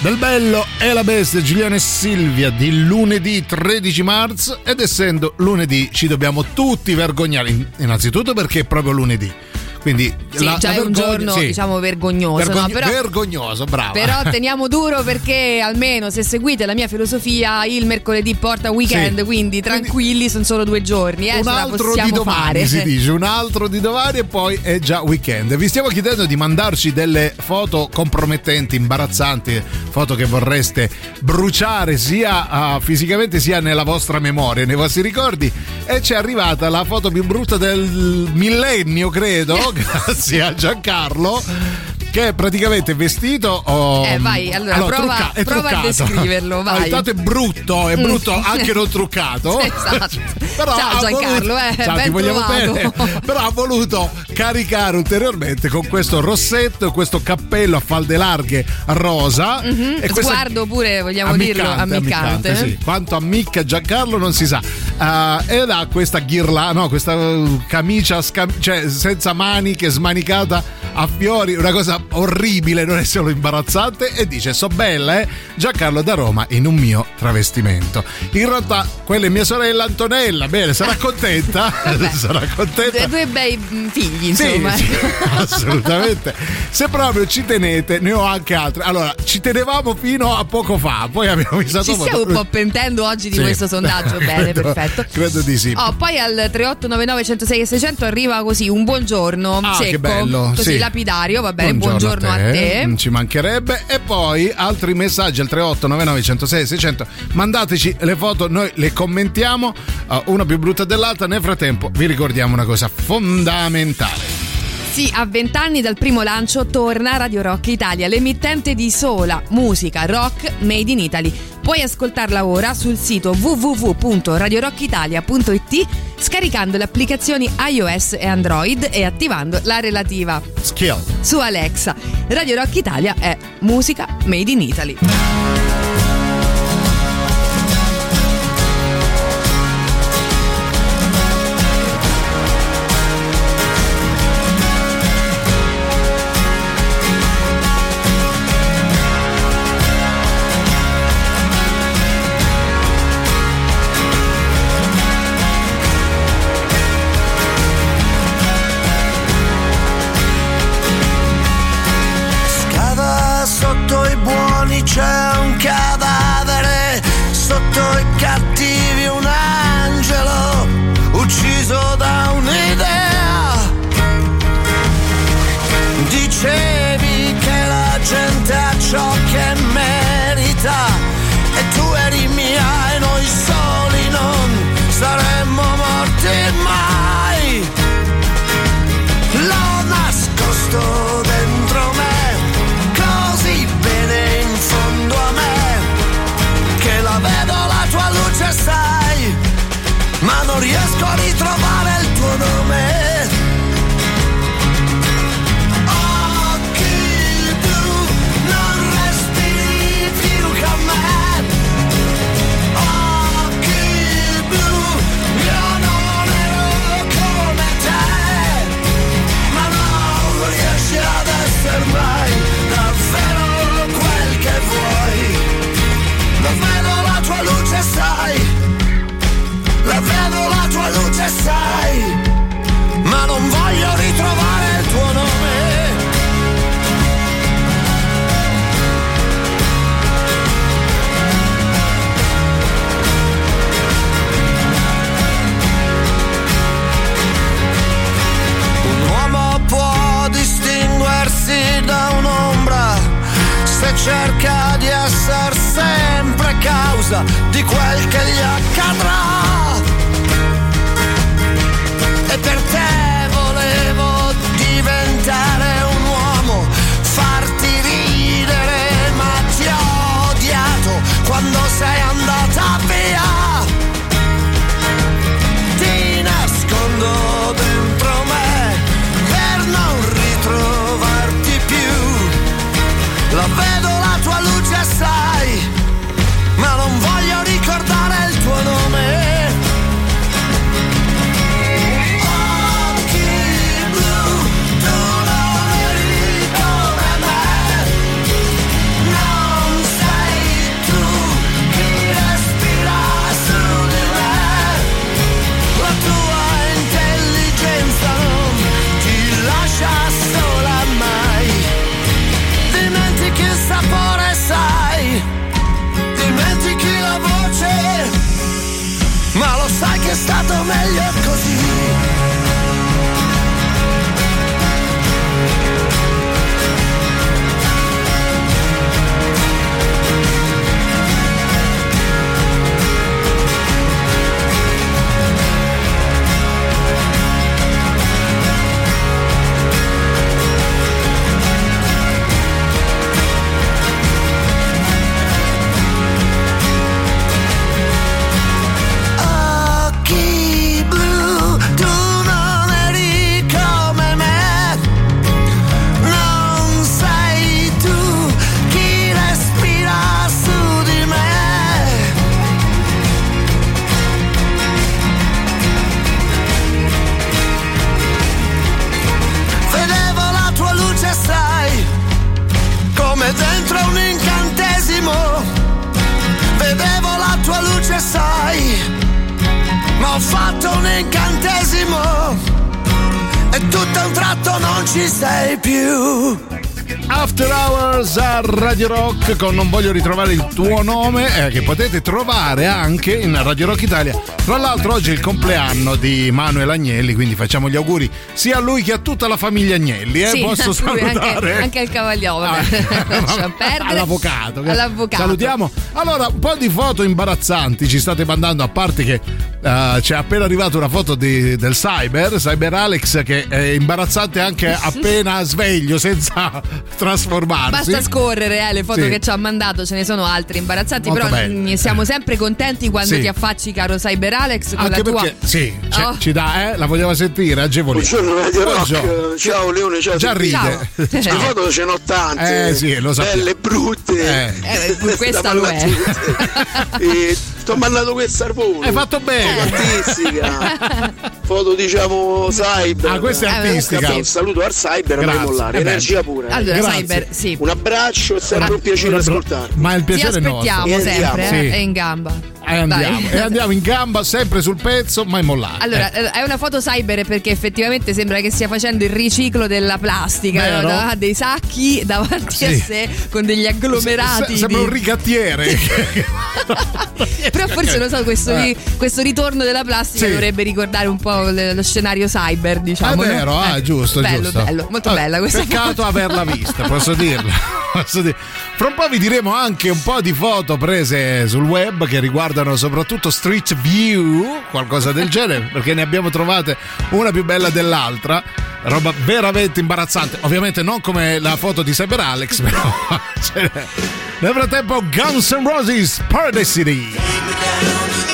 del bello e la bestia Giuliano e Silvia di lunedì 13 marzo. Ed essendo lunedì ci dobbiamo tutti vergognare. In- innanzitutto perché è proprio lunedì quindi Sì, la- già la è un vergogna- giorno sì. diciamo vergognoso, Vergogn- no? però, vergognoso brava però teniamo duro perché almeno se seguite la mia filosofia il mercoledì porta weekend, Sì. quindi tranquilli sono solo due giorni, eh, un altro di domani fare. si dice, un altro di domani e poi è già weekend. Vi stiamo chiedendo di mandarci delle foto compromettenti, imbarazzanti, foto che vorreste bruciare sia ah, fisicamente sia nella vostra memoria, nei vostri ricordi. E ci è arrivata la foto più brutta del millennio, credo, grazie a Giancarlo. Che è praticamente vestito. oh, Eh, vai, allora, prova- trucca- è prova a truccato. descriverlo, vai. Ah, intanto è brutto, è brutto Mm. anche non truccato. Esatto. Però Ciao, Giancarlo, voluto- eh, Ciao, ben ti vogliamo trovato. bene. Però ha voluto caricare ulteriormente con questo rossetto e questo cappello a falde larghe rosa. Mhm, e questa- Sguardo pure, vogliamo dirlo, ammiccante. sì. Quanto ammicca Giancarlo non si sa. Ah, ed ha questa ghirla, no, questa uh, camicia scam- cioè, senza maniche, smanicata a fiori, una cosa orribile, non è solo imbarazzante. E dice: So bella, eh? Giancarlo da Roma in un mio travestimento. In realtà, quella è mia sorella Antonella. Bene, sarà contenta. sarà contenta. Due, due bei figli, insomma. sì, assolutamente. Se proprio ci tenete, ne ho anche altre. Allora, ci tenevamo fino a poco fa, poi abbiamo visto Ci stiamo un po' pentendo oggi di Sì. questo sondaggio. Bene, Credo- perfetto. Credo di sì. Oh, poi al 3899 106 e 600 arriva così un buongiorno Ah, secco, che bello, così sì. lapidario, va bene, buongiorno, a te. Non ci mancherebbe. E poi altri messaggi al 3899 106 600. Mandateci le foto, noi le commentiamo, uh, una più brutta dell'altra. Nel frattempo vi ricordiamo una cosa fondamentale. Sì, a vent'anni dal primo lancio torna Radio Rock Italia, l'emittente di sola musica rock made in Italy. Puoi ascoltarla ora sul sito www.radiorockitalia.it scaricando le applicazioni iOS e Android e attivando la relativa skill su Alexa. Radio Rock Italia è musica made in Italy. Sai, ma non voglio ritrovare il tuo nome. Un uomo può distinguersi da un'ombra se cerca di essere sempre causa di quel che gli accadrà. Tratto non ci sei più. After Hours a Radio Rock con Non voglio ritrovare il tuo nome eh, che potete trovare anche in Radio Rock Italia. Tra l'altro oggi è il compleanno di Manuel Agnelli, quindi facciamo gli auguri sia a lui che a tutta la famiglia Agnelli. Eh? Sì, Posso salutare? Anche, anche al. Lascia perdere. All'avvocato. All'avvocato. Salutiamo. Allora, un po' di foto imbarazzanti ci state mandando, a parte che eh, c'è appena arrivata una foto di- del Cyber, Cyber Alex, che è imbarazzante anche appena sveglio, senza trasformarsi. Basta scorrere eh, le foto Sì. che ci ha mandato, ce ne sono altre imbarazzanti, Molto però belle. mm, siamo sempre contenti quando Sì. ti affacci, caro Cyber Alex, con Anche la tua. perché, sì, cioè, Oh. ci dà, eh? La vogliamo sentire, agevolino. Buongiorno Radio Buongiorno. Rock, ciao Leone, ciao Già ride. Le foto ce n'ho tante, Eh, sì, lo sappiamo. belle, brutte. Eh, questa Da lo è. e ti ho mandato questa al volo. Hai fatto bene. Artistica. Foto diciamo cyber. Ah, questa è artistica. Capì? Un saluto al cyber, non Grazie. mollare, Eh energia pura. eh. Allora, Grazie. Cyber, sì. Un abbraccio, è sempre un piacere ascoltarti. Ma il Ti piacere è nostro. aspettiamo sempre, eh, Sì. è in gamba. E andiamo, e andiamo in gamba, sempre sul pezzo, mai mollare. Allora, Eh. eh, è una foto cyber perché effettivamente sembra che stia facendo il riciclo della plastica, no? ha dei sacchi davanti Sì. a sé con degli agglomerati. Se- sembra di- un rigattiere. Però forse lo so, questo, Eh. questo ritorno della plastica Sì. dovrebbe ricordare un po' lo scenario cyber, Ah, diciamo. è no? vero, ah, Eh, giusto, bello, giusto. bello, molto Ah, bella questa Peccato foto. averla vista, posso dirlo. Posso dire. Fra un po' vi diremo anche un po' di foto prese sul web che riguardano soprattutto Street View, qualcosa del genere, perché ne abbiamo trovate una più bella dell'altra. Roba veramente imbarazzante. Ovviamente non come la foto di Cyber Alex, però. cioè, nel frattempo, Guns N' Roses Paradise City. And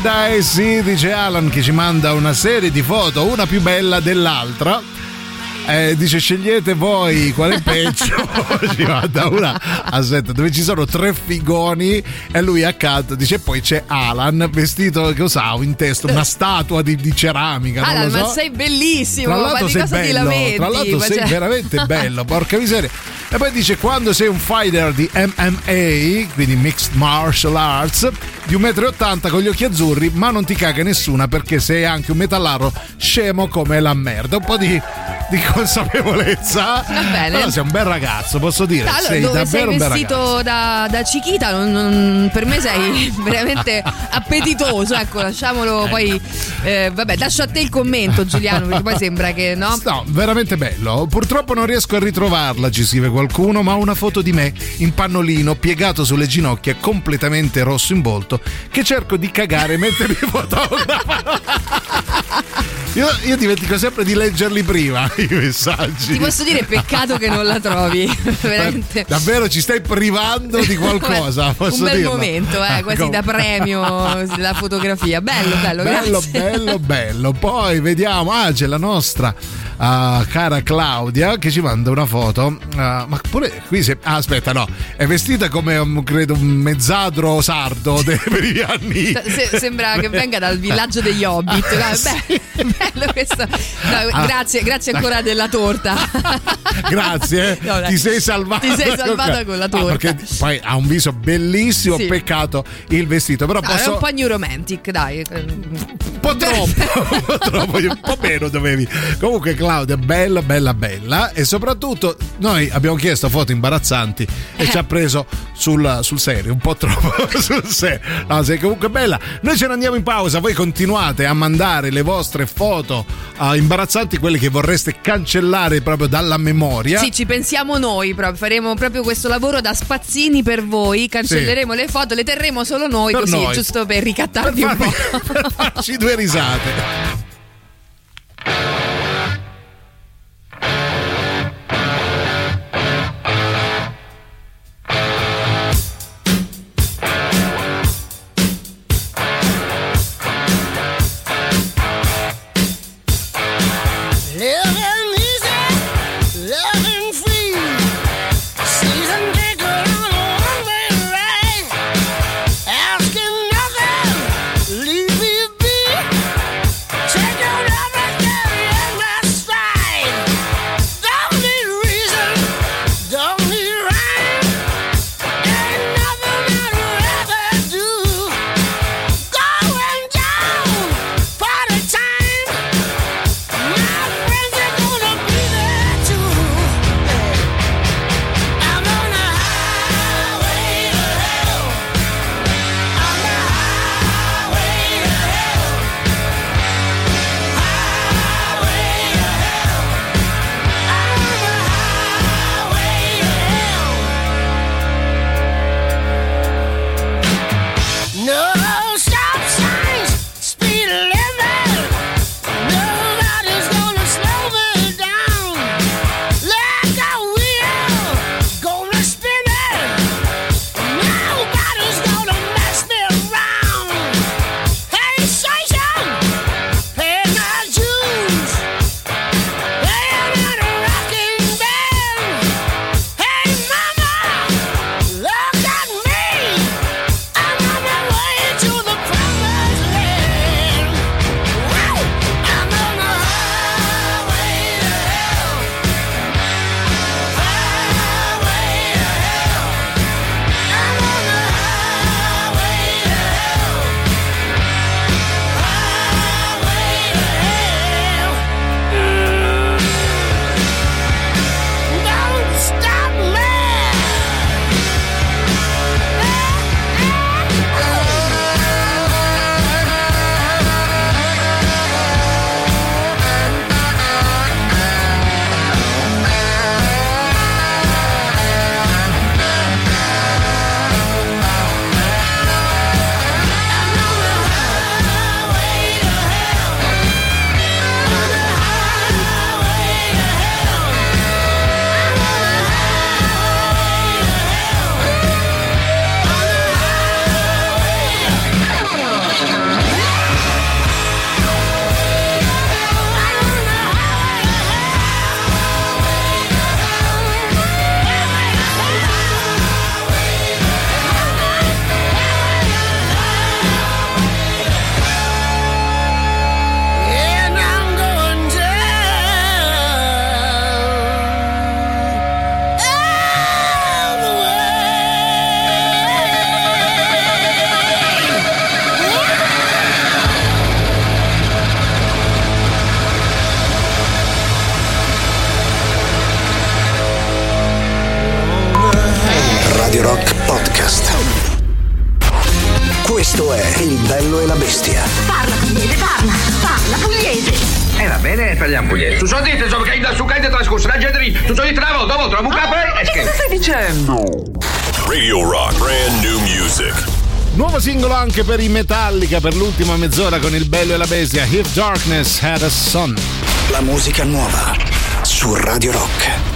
Paradise, sì, dice Alan che ci manda una serie di foto, una più bella dell'altra. Eh, dice scegliete voi qual è peggio ci manda una aspetta dove ci sono tre figoni e lui accanto dice poi c'è Alan vestito che usavo in testa una statua di, di ceramica Alan, so. ma sei bellissimo, Tra ma l'altro di sei bello, lamenti? tra l'altro Ma sei cioè- veramente bello, porca miseria. E poi dice quando sei un fighter di MMA, quindi Mixed Martial Arts, di 1,80 m con gli occhi azzurri, ma non ti caga nessuna perché sei anche un metallaro scemo come la merda. Un po' di, di consapevolezza. Va bene. Però sei un bel ragazzo, posso dire. Allora, sei dove sei davvero un bel ragazzo. vestito da, da Chiquita, non- non- per me sei veramente appetitoso. Ecco, lasciamolo poi. eh, vabbè, lascio a te il commento, Giuliano, perché poi sembra che no. No, veramente bello. Purtroppo non riesco a ritrovarla, ci scrive qualcuno, ma ho una foto di me in pannolino piegato sulle ginocchia, completamente rosso in volto, che cerco di cagare mentre mi fotografano. Io, io dimentico sempre di leggerli prima i messaggi. Ti posso dire, peccato che non la trovi. Veramente. Davvero ci stai privando di qualcosa? Posso Un bel dirlo? momento, eh, quasi Ecco. da premio la fotografia. Bello, bello, bello, grazie. bello, bello. Poi vediamo, ah, c'è la nostra ah, cara Claudia che ci manda una foto. Ah, ma pure qui se. ah, aspetta, no, è vestita come un, credo un mezzadro sardo de- per gli anni. Se- sembra che venga dal villaggio degli Hobbit. Beh, bello questo. No, Ah. grazie, grazie ancora della torta. Grazie, eh. No, ti sei salvata. Ti sei salvata con la No, torta. perché poi ha un viso bellissimo, Sì. peccato il vestito. Però No, è posso. un po' new romantic, dai. un po' troppo, un po' troppo, un po' meno dovevi. Comunque, Claudia, bella, bella, bella. E soprattutto, noi abbiamo chiesto foto imbarazzanti e ci ha preso sul, sul serio, un po' troppo sul serio. No, sei comunque bella. Noi ce ne andiamo in pausa. Voi continuate a mandare le vostre foto ah, imbarazzanti, quelle che vorreste cancellare proprio dalla memoria. Sì, ci pensiamo noi, proprio. faremo proprio questo lavoro da spazzini per voi, cancelleremo le foto, le terremo solo noi, Per così, noi. giusto per ricattarvi un po'. Facci due risate. Anche per i Metallica per l'ultima mezz'ora con il bello e la bestia. If Darkness Had a Sun. La musica nuova su Radio Rock.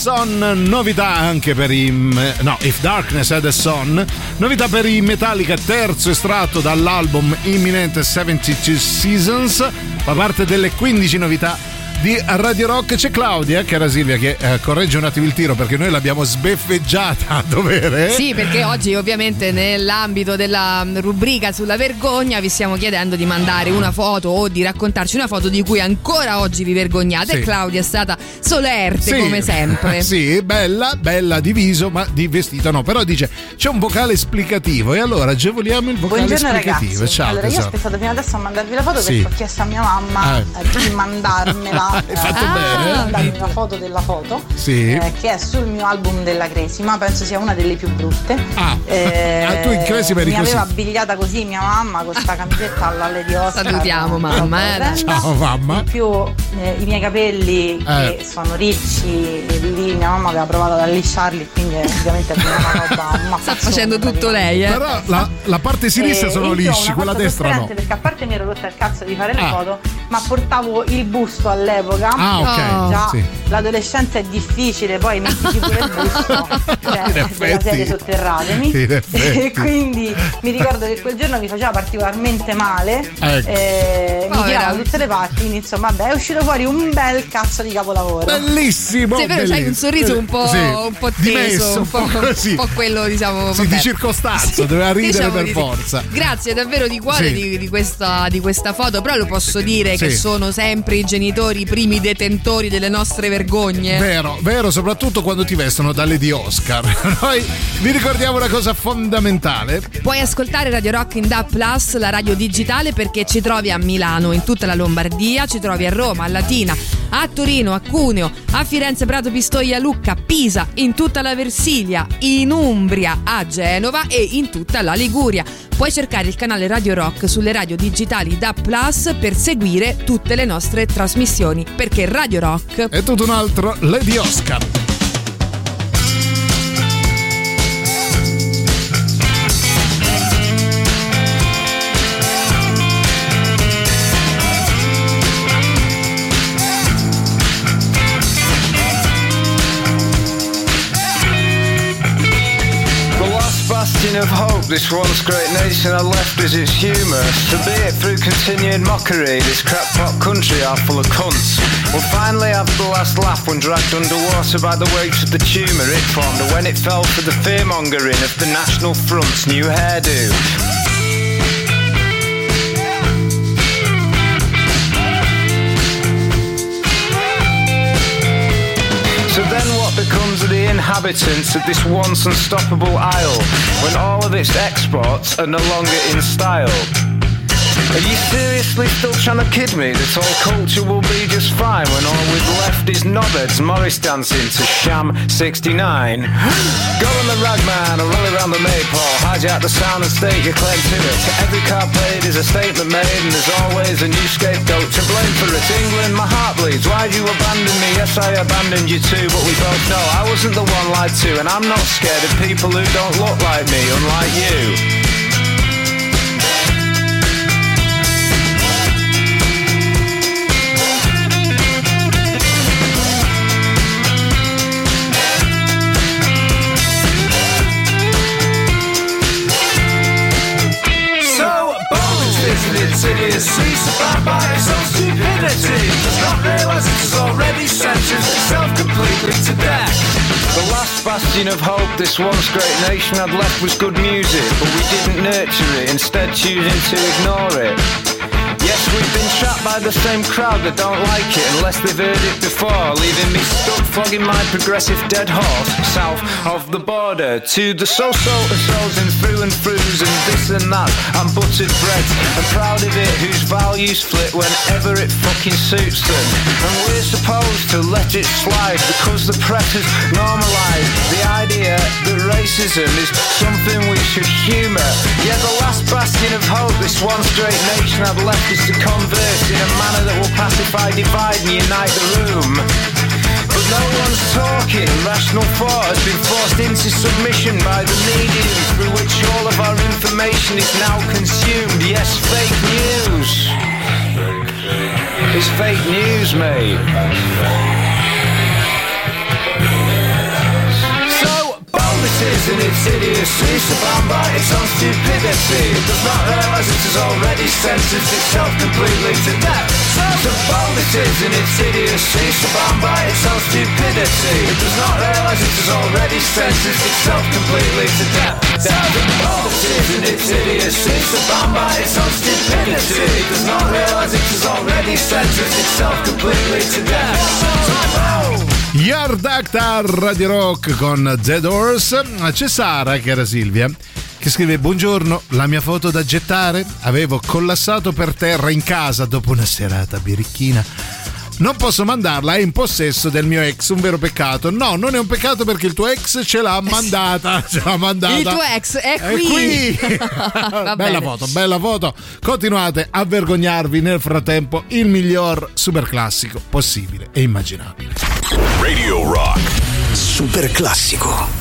Son, novità anche per i. No, If Darkness Had a Son, novità per i Metallica, terzo estratto dall'album imminente 72 Seasons, fa parte delle 15 novità di Radio Rock. C'è Claudia, cara Silvia, che eh, corregge un attimo il tiro perché noi l'abbiamo sbeffeggiata a dovere. Sì, perché oggi ovviamente nell'ambito della rubrica sulla vergogna vi stiamo chiedendo di mandare una foto o di raccontarci una foto di cui ancora oggi vi vergognate. Sì. E Claudia è stata solerte Sì. come sempre. sì, bella, bella di viso, ma di vestito no. Però dice c'è un vocale esplicativo e allora agevoliamo il vocale Buongiorno esplicativo. ragazzi. Ciao, allora, io ho aspettato fino adesso a mandarvi la foto Sì. perché ho chiesto a mia mamma eh, di mandarmela. Hai fatto eh, bene. mandarmi una foto della foto Sì. eh, che è sul mio album della Cresima, penso sia una delle più brutte. Ah, Eh, ah, tu in Cresima eri mi così. aveva abbigliata così mia mamma con sta camisetta alla Lady Oscar. Salutiamo, mamma, eh. Ciao mamma. In più eh, i miei capelli Eh. che sono ricci, lì mia mamma aveva provato ad allisciarli, quindi ovviamente è una roba Sta facendo tutto lei, eh. Però la, la parte sinistra Eh, sono lisci, quella destra no. Perché a parte mi ero rotta il cazzo di fare le Ah. foto, ma portavo il busto all'epoca. Ah, ok, Già sì. l'adolescenza è difficile, poi mettiti pure il busto. Cioè, In della serie sotterratemi. E quindi mi ricordo che quel giorno mi faceva particolarmente male. Ecco. eh, mi tirava da tutte le parti, quindi insomma, vabbè, è uscito fuori un bel cazzo di capolavoro. Bellissimo! Sì, vero, c'hai un sorriso un po', Sì, un po' teso, dimesso, un po', così. un po' quello, diciamo. Sì, vabbè. di circostanza, Sì, doveva ridere diciamo per di sì. forza. Grazie davvero di cuore Sì. di, di questa, di questa foto, però lo posso dire che Sì. sono sempre i genitori i primi detentori delle nostre vergogne. Vero, vero, soprattutto quando ti vestono dalle di Oscar. Noi vi ricordiamo una cosa fondamentale. Puoi ascoltare Radio Rock in DAB Plus, la radio digitale, perché ci trovi a Milano, in tutta la Lombardia, ci trovi a Roma, a Latina, a Torino, a Cuneo, a Firenze, Prato, Pistoia, Lucca, Pisa, in tutta la Versilia, in Umbria, a Genova e in tutta la Liguria. Puoi cercare il canale Radio Rock sulle radio digitali DAB Plus per seguire tutte le nostre trasmissioni, perché Radio Rock è tutto un altro Lady Oscar. This once great nation had left is its humour. So be it through continued mockery, this crackpot country are full of cunts. We'll finally have the last laugh when dragged underwater by the weight of the tumour it formed, and when it fell for the fearmongering of the National Front's new hairdo. Then what becomes of the inhabitants of this once unstoppable isle when all of its exports are no longer in style? Are you seriously still trying to kid me that all culture will be just fine when all we've left is knobheads Morris dancing to Sham 69? Go on the ragman or roll around the maypole, hijack the sound and state your claim to it. Every card played is a statement made and there's always a new scapegoat to blame for it. England, my heart bleeds. Why'd you abandon me? Yes, I abandoned you too, but we both know I wasn't the one lied to and I'm not scared of people who don't look like me, unlike you. Stupidity. Does not realise it has already sentenced itself completely to death. The last bastion of hope this once great nation had left was good music, but we didn't nurture it, instead choosing to ignore it. We've been trapped by the same crowd that don't like it unless they've heard it before, leaving me stuck flogging my progressive dead horse south of the border to the so-so and so's and through and throughs and this and that and buttered breads. I'm proud of it whose values flit whenever it fucking suits them. And we're supposed to let it slide because the press has normalised the idea that racism is something we should humour. Yeah, the last bastion of hope this once great nation had left is to converse in a manner that will pacify, divide and unite the room. But no one's talking. Rational thought has been forced into submission by the medium through which all of our information is now consumed. Yes, fake news. It's fake news, mate. Is in its idiocy So by its own stupidity. It does not realise it has already sentenced itself completely to death. So bold it is in its idiocy So by its own stupidity. It does not realise it has already sentenced itself completely to death. So bold it is in its idiocy So by its own stupidity. It does not realise it has already sentenced itself completely to death Yard Acta Radio Rock con The Doors. C'è Sara, che era Silvia, che scrive: Buongiorno, la mia foto da gettare. Avevo collassato per terra in casa dopo una serata birichina. Non posso mandarla, è in possesso del mio ex, un vero peccato. No, non è un peccato perché il tuo ex ce l'ha mandata. Ce l'ha mandata. Il tuo ex è È qui. qui. Va bella bene. foto, bella foto. Continuate a vergognarvi nel frattempo il miglior super classico possibile e immaginabile. Radio Rock. Super classico.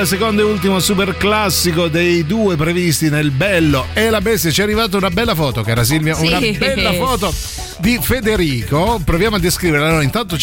Il secondo e ultimo super classico dei due previsti nel Bello e la Bestia. Ci è arrivata una bella foto, cara Silvia, Sì. una bella foto di Federico. Proviamo a descriverla. Allora, intanto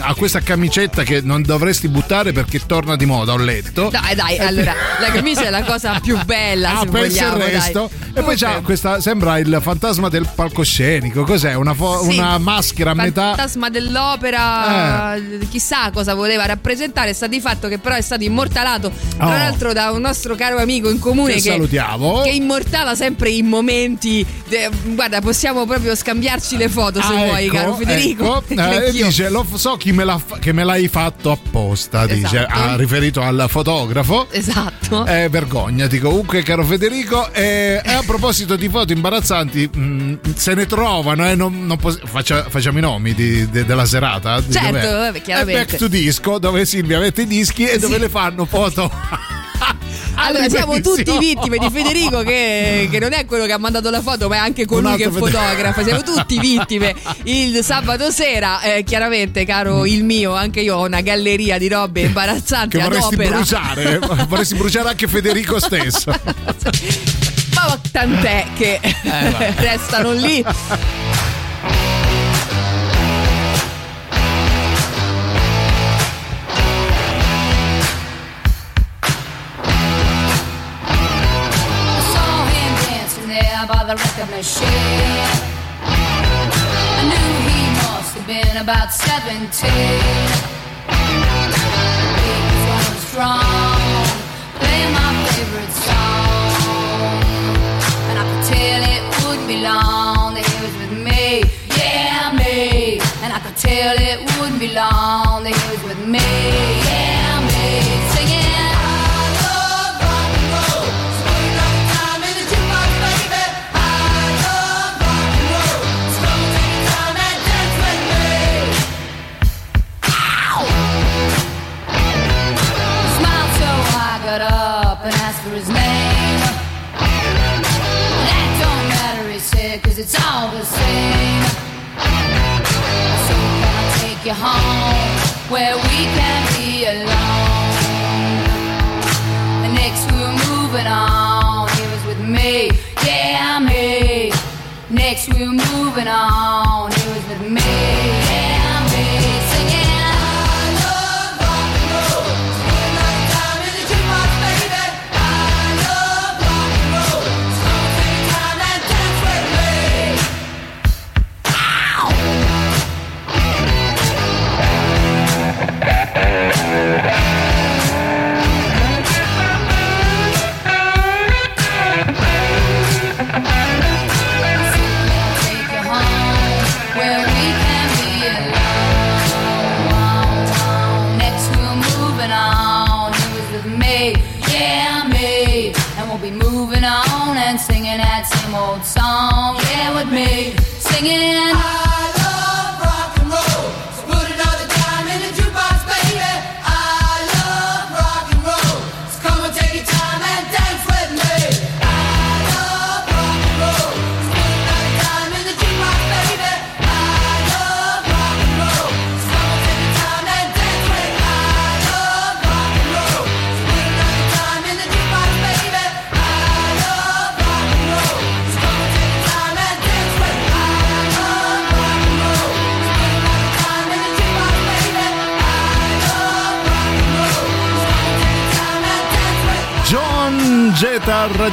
ha questa camicetta che non dovresti buttare perché torna di moda, ho letto. Dai, dai, allora, la camicia è la cosa più bella, Ah, se pensa il vogliamo, dai. E poi c'ha questa, sembra il fantasma del palcoscenico. Cos'è? Una, fo- Sì. una maschera a metà. Fantasma dell'opera, Eh. chissà cosa voleva rappresentare. Sta di fatto che però è stato immortalato, tra Oh. l'altro, da un nostro caro amico in comune Che salutiamo. che immortala sempre i momenti. de- guarda, possiamo proprio scambiarci le foto se Ah, vuoi, ecco, caro Federico. ecco. Eh, dice: Lo so chi me l'ha che me l'hai fatto apposta. Dice, Esatto. ha riferito al fotografo. Esatto. Eh, vergognati comunque, caro Federico. Eh, proposito di foto imbarazzanti, mh, se ne trovano, eh, non, non pos- faccia- facciamo i nomi di- de- della serata. Certo, vabbè, È chiaramente. Back to Disco, dove Silvia mette i dischi e dove le fanno foto. Allora, siamo tutti vittime di Federico, che, che non è quello che ha mandato la foto, ma è anche colui che Federico. fotografa. Siamo tutti vittime. Il sabato sera, eh, chiaramente, caro il mio, anche io ho una galleria di robe imbarazzanti Che ad vorresti opera. bruciare, vorresti bruciare anche Federico stesso. Ma tant'è che vabbè. restano lì. I saw him dancing there by the record machine. I knew he must have been about 17. He was strong, playing my favorite song. Long that he was with me, yeah, me. And I could tell it wouldn't be long that he was with me, where we can be alone? Next we were moving on, he was with me, yeah, me. Next we were moving on, same old song, yeah, with me. Singing.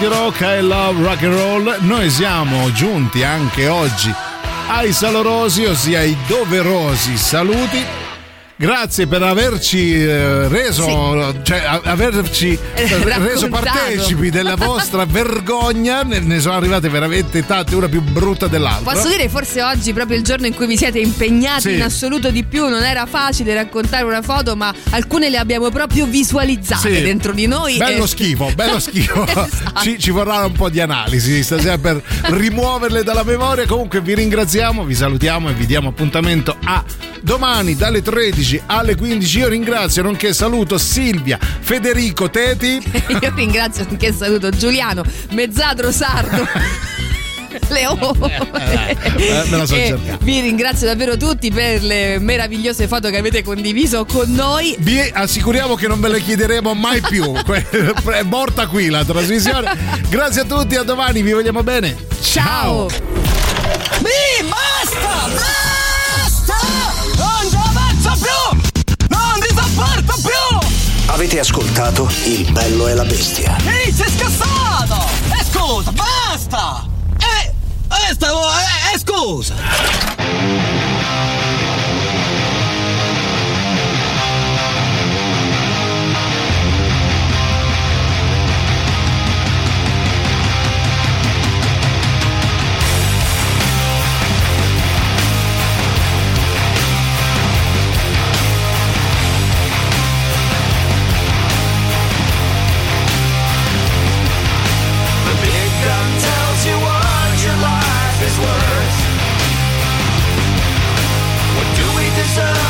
Radio Rock I Love Rock and Roll. Noi siamo giunti anche oggi ai salorosi, ossia ai doverosi saluti. Grazie per averci eh, reso, cioè a- averci eh, reso partecipi della vostra vergogna. Ne, ne sono arrivate veramente tante, una più brutta dell'altra. Posso dire, forse oggi, proprio il giorno in cui vi siete impegnati Sì. in assoluto di più, non era facile raccontare una foto, ma alcune le abbiamo proprio visualizzate Sì. dentro di noi. Bello e- schifo, bello schifo. Esatto. ci, ci vorrà un po' di analisi stasera per rimuoverle dalla memoria. Comunque vi ringraziamo, vi salutiamo e vi diamo appuntamento a domani dalle 13 oggi alle 15. Io ringrazio nonché saluto Silvia, Federico Teti. Io ringrazio nonché saluto Giuliano Mezzadro Sardo. Leone. Eh, me so vi ringrazio davvero tutti per le meravigliose foto che avete condiviso con noi. Vi assicuriamo che non ve le chiederemo mai più. È morta qui la trasmissione. Grazie a tutti, a domani, vi vogliamo bene. Ciao! Mi basta! Avete ascoltato Il bello e la bestia. Ehi, sei scassato! E scusa, basta! E... E stavo... E scusa! sun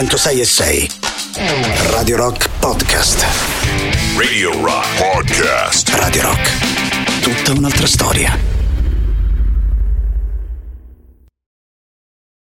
106 e 6.